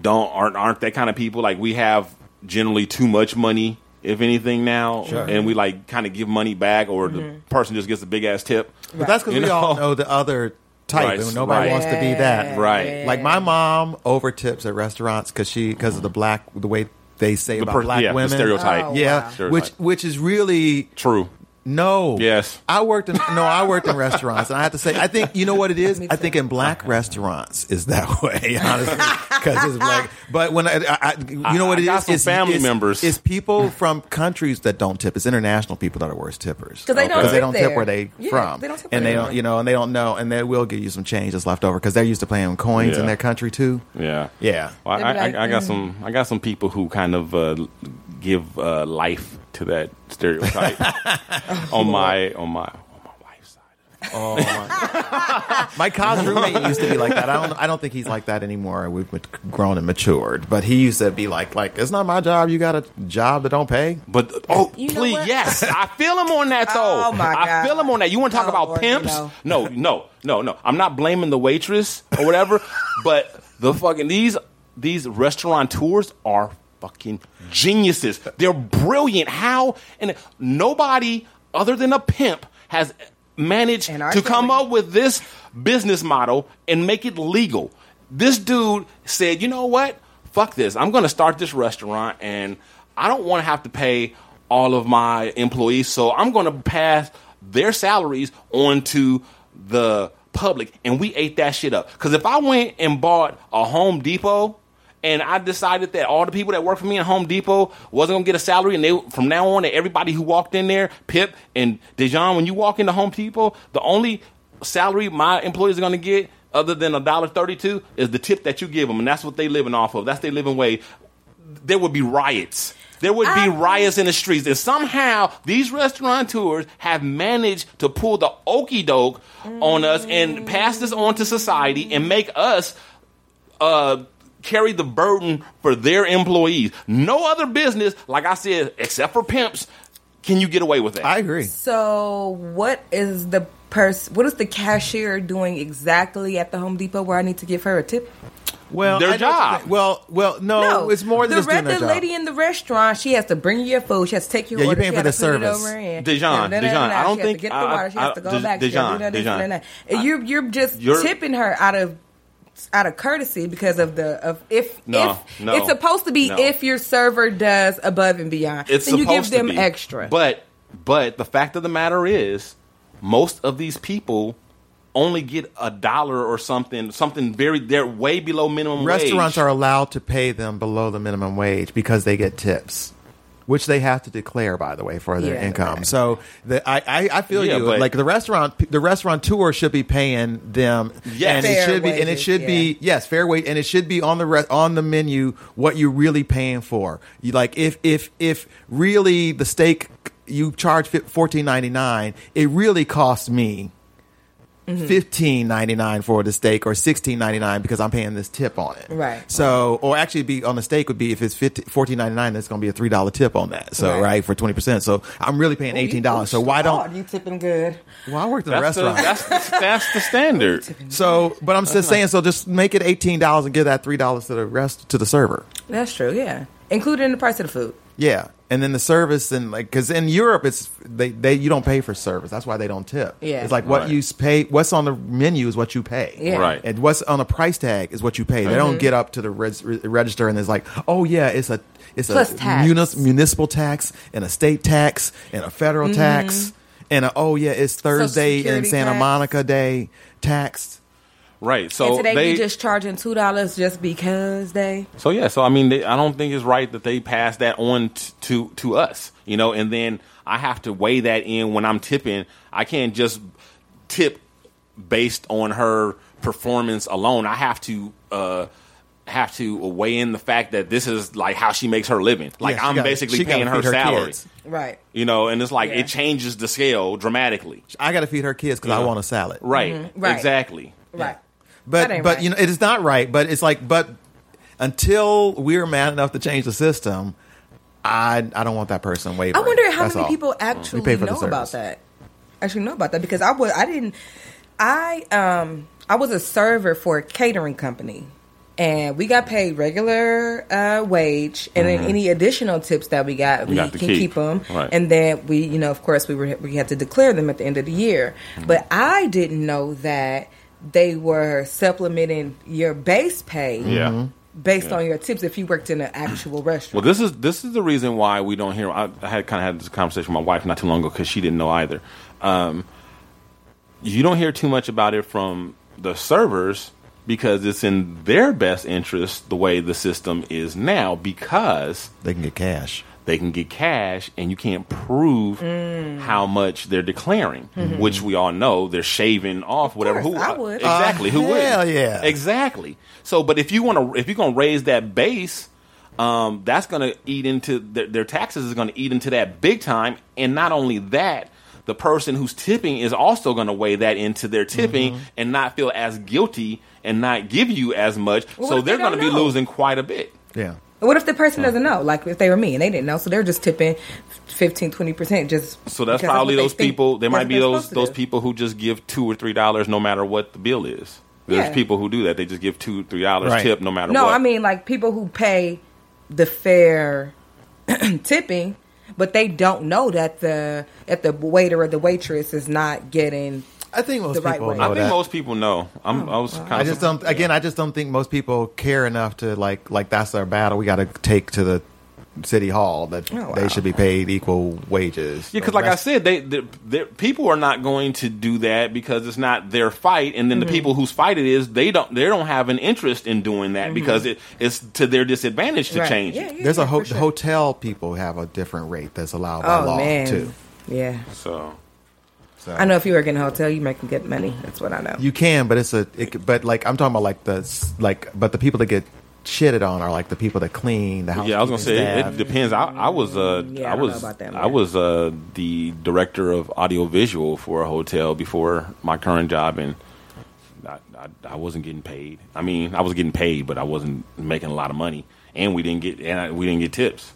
don't aren't aren't that kind of people. Like we have generally too much money, if anything now, Sure. and we like kind of give money back, or the mm-hmm. person just gets a big ass tip. But that's because You we all know? know the other type, Right, and nobody right. wants to be that. Right. Like my mom over tips at restaurants because she because of the black the way they say The about per- black yeah, the women. stereotype. Oh, yeah, wow. Stereotype. which which is really True. No. Yes. I worked in no, I worked in restaurants, and I have to say, I think you know what it is. I think in black restaurants is that way, honestly, because it's black. But when I, I, I you know what I it got is? some It's- family it's- members. It's people from countries that don't tip. It's international people that are worse tippers 'Cause they don't because they don't tip where they Yeah, from, they don't tip and where they they don't, you know, and they don't know, and they will give you some change that's left over because they're used to playing coins in their country too. Yeah. Yeah. Well, I, like, I, I got mm. some. I got some people who kind of uh, give uh, life to that stereotype on my on my on my wife's side. Oh my! my college roommate used to be like that. I don't. I don't think he's like that anymore. We've grown and matured. But he used to be like, like it's not my job. You got a job that don't pay. But oh, You know please, what? yes, I feel him on that though. Oh, my god, I feel him on that. You want to talk Oh, about Lord, pimps? you know. No, no, no, no. I'm not blaming the waitress or whatever, but the fucking these these restaurateurs are fucking geniuses. They're brilliant. How and nobody other than a pimp has managed to come up with this business model and make it legal. This dude said, "You know what? Fuck this. I'm going to start this restaurant and I don't want to have to pay all of my employees, so I'm going to pass their salaries on to the public and we ate that shit up. Cuz if I went and bought a Home Depot and I decided that all the people that work for me at Home Depot wasn't gonna get a salary, and they from now on, everybody who walked in there, Pip and De'Jong, when you walk into Home Depot, the only salary my employees are gonna get, other than a dollar thirty-two, is the tip that you give them, and that's what they living off of. That's their living wage. There would be riots. There would be I- riots in the streets, and somehow these restaurateurs have managed to pull the okey doke on us and pass this on to society and make us uh, carry the burden for their employees. No other business, like I said, except for pimps, can you get away with that. I agree. So, what is the person? What is the cashier doing exactly at the Home Depot where I need to give her a tip? Well, Their I know what you're job. saying. Well, well, no, no, it's more than the just doing their regular job. lady in the restaurant. She has to bring you your food. She has to take your Yeah, you're paying for the to put it service. De'Jong, da- I don't she has think- to get I- the water. She I- has to go Dej- back. She has to De'Jong, do that, this, De'Jong, and that. And You're you're just You're- tipping her out of out of courtesy because of the of if No, if no, it's supposed to be no. if your server does above and beyond. it's then you supposed give them to be. extra. But but the fact of the matter is, most of these people only get a dollar or something, something very they're way below minimum Restaurants wage. are allowed to pay them below the minimum wage because they get tips, which they have to declare, by the way, for their Yeah, income. right. So the, I, I, I feel Yeah, you. but- like the restaurant, the restaurateur should be paying them. Yes. and it Fair should be, and it wages, should be yes, fair wage, and it should be on the re- on the menu what you're really paying for. You like if if if really the steak you charge fourteen ninety nine, it really costs me Mm-hmm. fifteen ninety nine for the steak or sixteen ninety nine because I'm paying this tip on it. Right. So, or actually, be on the steak would be if it's 15, fourteen ninety nine, that's going to be a three dollar tip on that. So, Right. right, for twenty percent. So, I'm really paying eighteen dollars. So, why Oh, don't? you tipping good? Well, I worked in a that's, the, restaurant. that's, the, that's the standard. so, but I'm just saying. So, just make it eighteen dollars and give that three dollars to the rest to the server. That's true. Yeah, included in the price of the food. Yeah, and then the service and like because in Europe it's they, they you don't pay for service. That's why they don't tip. Yeah. it's like what Right. you pay. What's on the menu is what you pay. Yeah. Right. and what's on the price tag is what you pay. They don't mm-hmm. get up to the res- register and it's like, oh yeah, it's a it's Plus a tax. munis- municipal tax and a state tax and a federal tax mm-hmm. and a, oh yeah, it's Thursday and Santa tax. Monica Day taxed. Right. So and today they we just charging two dollars just because they. So yeah, so I mean, they, I don't think it's right that they pass that on t- to to us, you know, and then I have to weigh that in when I'm tipping. I can't just tip based on her performance alone. I have to uh, have to weigh in the fact that this is like how she makes her living. Like Yeah, I'm gotta- basically paying her her salary. kids. Right. You know, and it's like Yeah. it changes the scale dramatically. I got to feed her kids because I want a salad. Right. Mm-hmm. Right. Exactly. Right. But but right. you know it is not right. But it's like but until we're mad enough to change the system, I I don't want that person wavering. I wonder how That's many all. people actually pay for the know about service. that. Actually know about that because I was I didn't I um I was a server for a catering company and we got paid regular uh, wage and then any additional tips that we got we got can keep. keep them Right. and then we you know of course we were we had to declare them at the end of the year but I didn't know that they were supplementing your base pay Yeah. based on your tips if you worked in an actual restaurant. Well, this is this is the reason why we don't hear. I, I had kind of had this conversation with my wife not too long ago because she didn't know either. Um, you don't hear too much about it from the servers because it's in their best interest the way the system is now because They can get cash. They can get cash and you can't prove Mm. how much they're declaring, which we all know they're shaving off whatever. course, who I would. exactly? Uh, who would? hell yeah. exactly. So, but if you want to, if you're going to raise that base, um, that's going to eat into their, their taxes is going to eat into that big time, and not only that, the person who's tipping is also going to weigh that into their tipping Mm-hmm. and not feel as guilty and not give you as much. Well, so what if they they're going to be losing quite a bit. Yeah. What if the person hmm. doesn't know? Like if they were me and they didn't know, so they're just tipping 15, 20 percent. Just So that's because probably what they those people. There might be those those do. people who just give two or three dollars no matter what the bill is. There's Yeah. people who do that. They just give two three dollars Right. tip no matter No, what. I mean like people who pay the fair tipping, but they don't know that the that the waiter or the waitress is not getting. I think most The right people way. know I think that. most people know. I'm, I was kind I of just don't. Again, I just don't think most people care enough to like like that's our battle. We got to take to the city hall that Oh, wow. they should be paid equal wages. Yeah, because like I said, they, they, they people are not going to do that because it's not their fight, and then Mm-hmm. the people whose fight it is, they don't they don't have an interest in doing that because it, it's to their disadvantage to Mm-hmm. Right. change Yeah, it. yeah, there's yeah, a ho- for sure. hotel people have a different rate that's allowed by Oh law man, too. yeah. So So I know if you work in a hotel, you make good money. That's what I know. you can, but it's a. It, but like I'm talking about like the like, but the people that get shitted on are like the people that clean the house. yeah, I was gonna say it, it depends. I, I was uh Yeah, I I was about that, I was uh the director of audio visual for a hotel before my current job, and I, I, I wasn't getting paid. I mean, I was getting paid, but I wasn't making a lot of money, and we didn't get and I, we didn't get tips.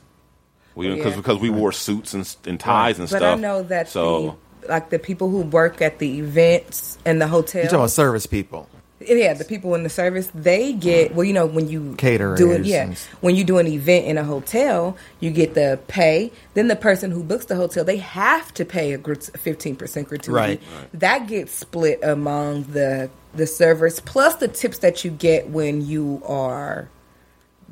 We because Yeah. because we wore suits and, and ties and but stuff. But I know that so. the, like the people who work at the events and the hotel. You're talking about service people. Yeah, the people in the service they get mm. well. You know when you Caterers do it, yeah. When you do an event in a hotel, you get the pay. Then the person who books the hotel, they have to pay a fifteen percent gratuity. Right. That gets split among the the servers plus the tips that you get when you are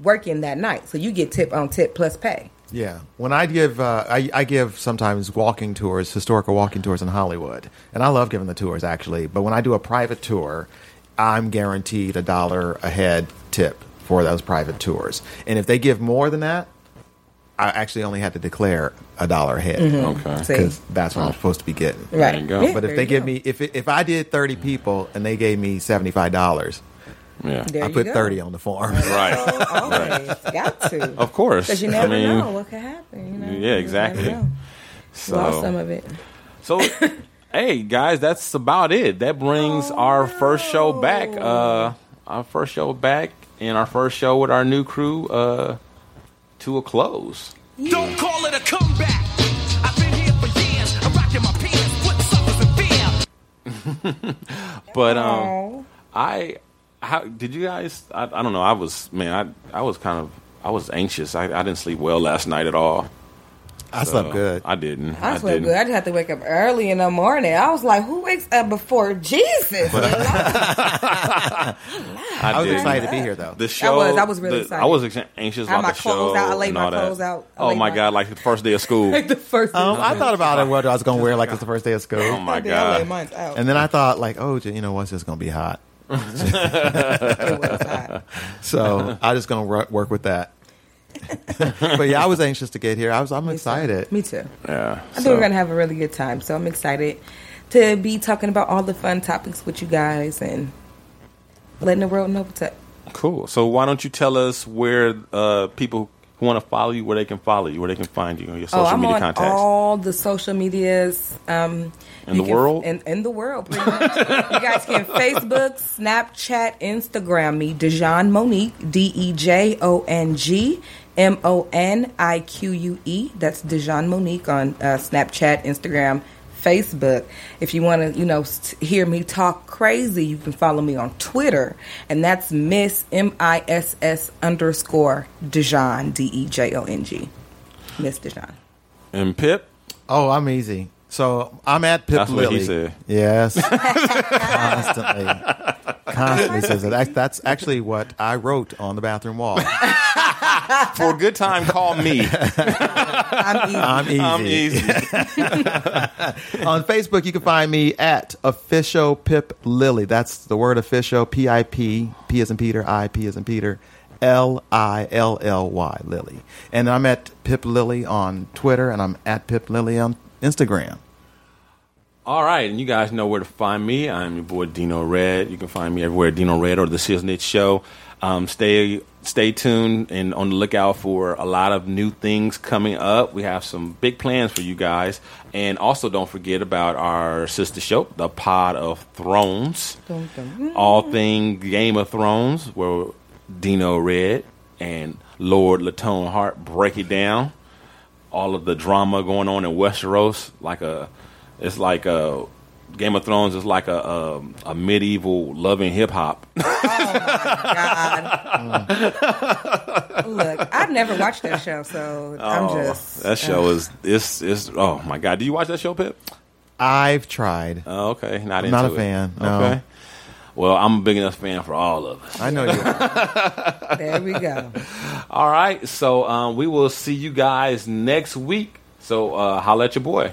working that night. So you get tip on tip plus pay. Yeah, when I give, uh, I, I give sometimes walking tours, historical walking tours in Hollywood, and I love giving the tours actually. But when I do a private tour, I'm guaranteed a dollar a head tip for those private tours, and if they give more than that, I actually only had to declare a dollar a head. Okay. Because that's what I'm supposed to be getting. Right. There you go. Yeah, But if they give go. me, if it, if I did 30 people and they gave me seventy five dollars, Yeah, There I put go. 30 on the form. right. Oh, always got to. Of course. Because you I never mean, know what could happen. You know? Yeah, You exactly. know. So, Lost some of it. So, hey guys, that's about it. That brings our first show back. Uh, our first show back, and our first show with our new crew uh, to a close. Don't call it a comeback. I've been here for years. I'm rocking my pants, put suckers in fear. But um, I, how did you guys? I, I don't know. I was man. I I was kind of I was anxious. I, I didn't sleep well last night at all. I slept good. I didn't. I slept didn't. good. I just had to wake up early in the morning. I was like, who wakes up before Jesus? I, I was didn't. excited to be here though. The show. was. I was really the- excited. I was ex- anxious I had about my the clothes show. out. I laid and my all that. clothes out. I Oh my my- god! Like the first day of school. like the first. Um, I thought about it. What I was going to wear, like it's the first day of school. oh my I did. I laid god! And then I thought, like, oh, you know what's just going to be hot. It was hot. So I just going to work with that. but yeah, I was anxious to get here. I was. I'm excited. Me too. Yeah. I think we're gonna have a really good time. So I'm excited to be talking about all the fun topics with you guys and letting the world know what's up. Cool. So why don't you tell us where uh, people who want to follow you, where they can follow you, where they can find you on your social oh, I'm media on contacts? all the social medias. Um, In the can- world? In, in the world, pretty much. you guys can Facebook, Snapchat, Instagram me, De'Jong Monique, D E J O N G M O N I Q U E. That's De'Jong Monique on uh, Snapchat, Instagram, Facebook. If you want to, you know, hear me talk crazy, you can follow me on Twitter, and that's Miss M I S S underscore De'Jong D E J O N G. Miss De'Jong. And Pip. Oh, I'm easy. So I'm at Pip That's what Lilly. he said. Yes, constantly, constantly says that. That's- That's actually what I wrote on the bathroom wall. For a good time, call me. I'm easy. I'm easy. I'm easy. on Facebook, you can find me at official Pip Lilly. That's the word official. P I P P as in Peter. I P as in Peter. L I L L Y Lilly. And I'm at Pip Lilly on Twitter, and I'm at Pip Lilly on Instagram. All right, and you guys know where to find me. I'm your boy Dino Red. You can find me everywhere, Dino Red or the Shiznit Show. Um, stay stay tuned and on the lookout for a lot of new things coming up. We have some big plans for you guys, and also don't forget about our sister show, the Pod of Thrones, Dun, dun. all thing Game of Thrones, where Dino Red and Lord Latone Hart break it down. All of the drama going on in Westeros, like a, it's like a Game of Thrones is like a a, a medieval loving hip hop. God, Look, I've never watched that show, so I'm Oh, just that show is it's it's oh my god! Do you watch that show, Pip? I've tried. Oh, okay, not I'm into not a it. fan, no. Okay. Well, I'm a big enough fan for all of us. I know you. Are. there we go. All right, so um, we will see you guys next week. So uh, holla at your boy.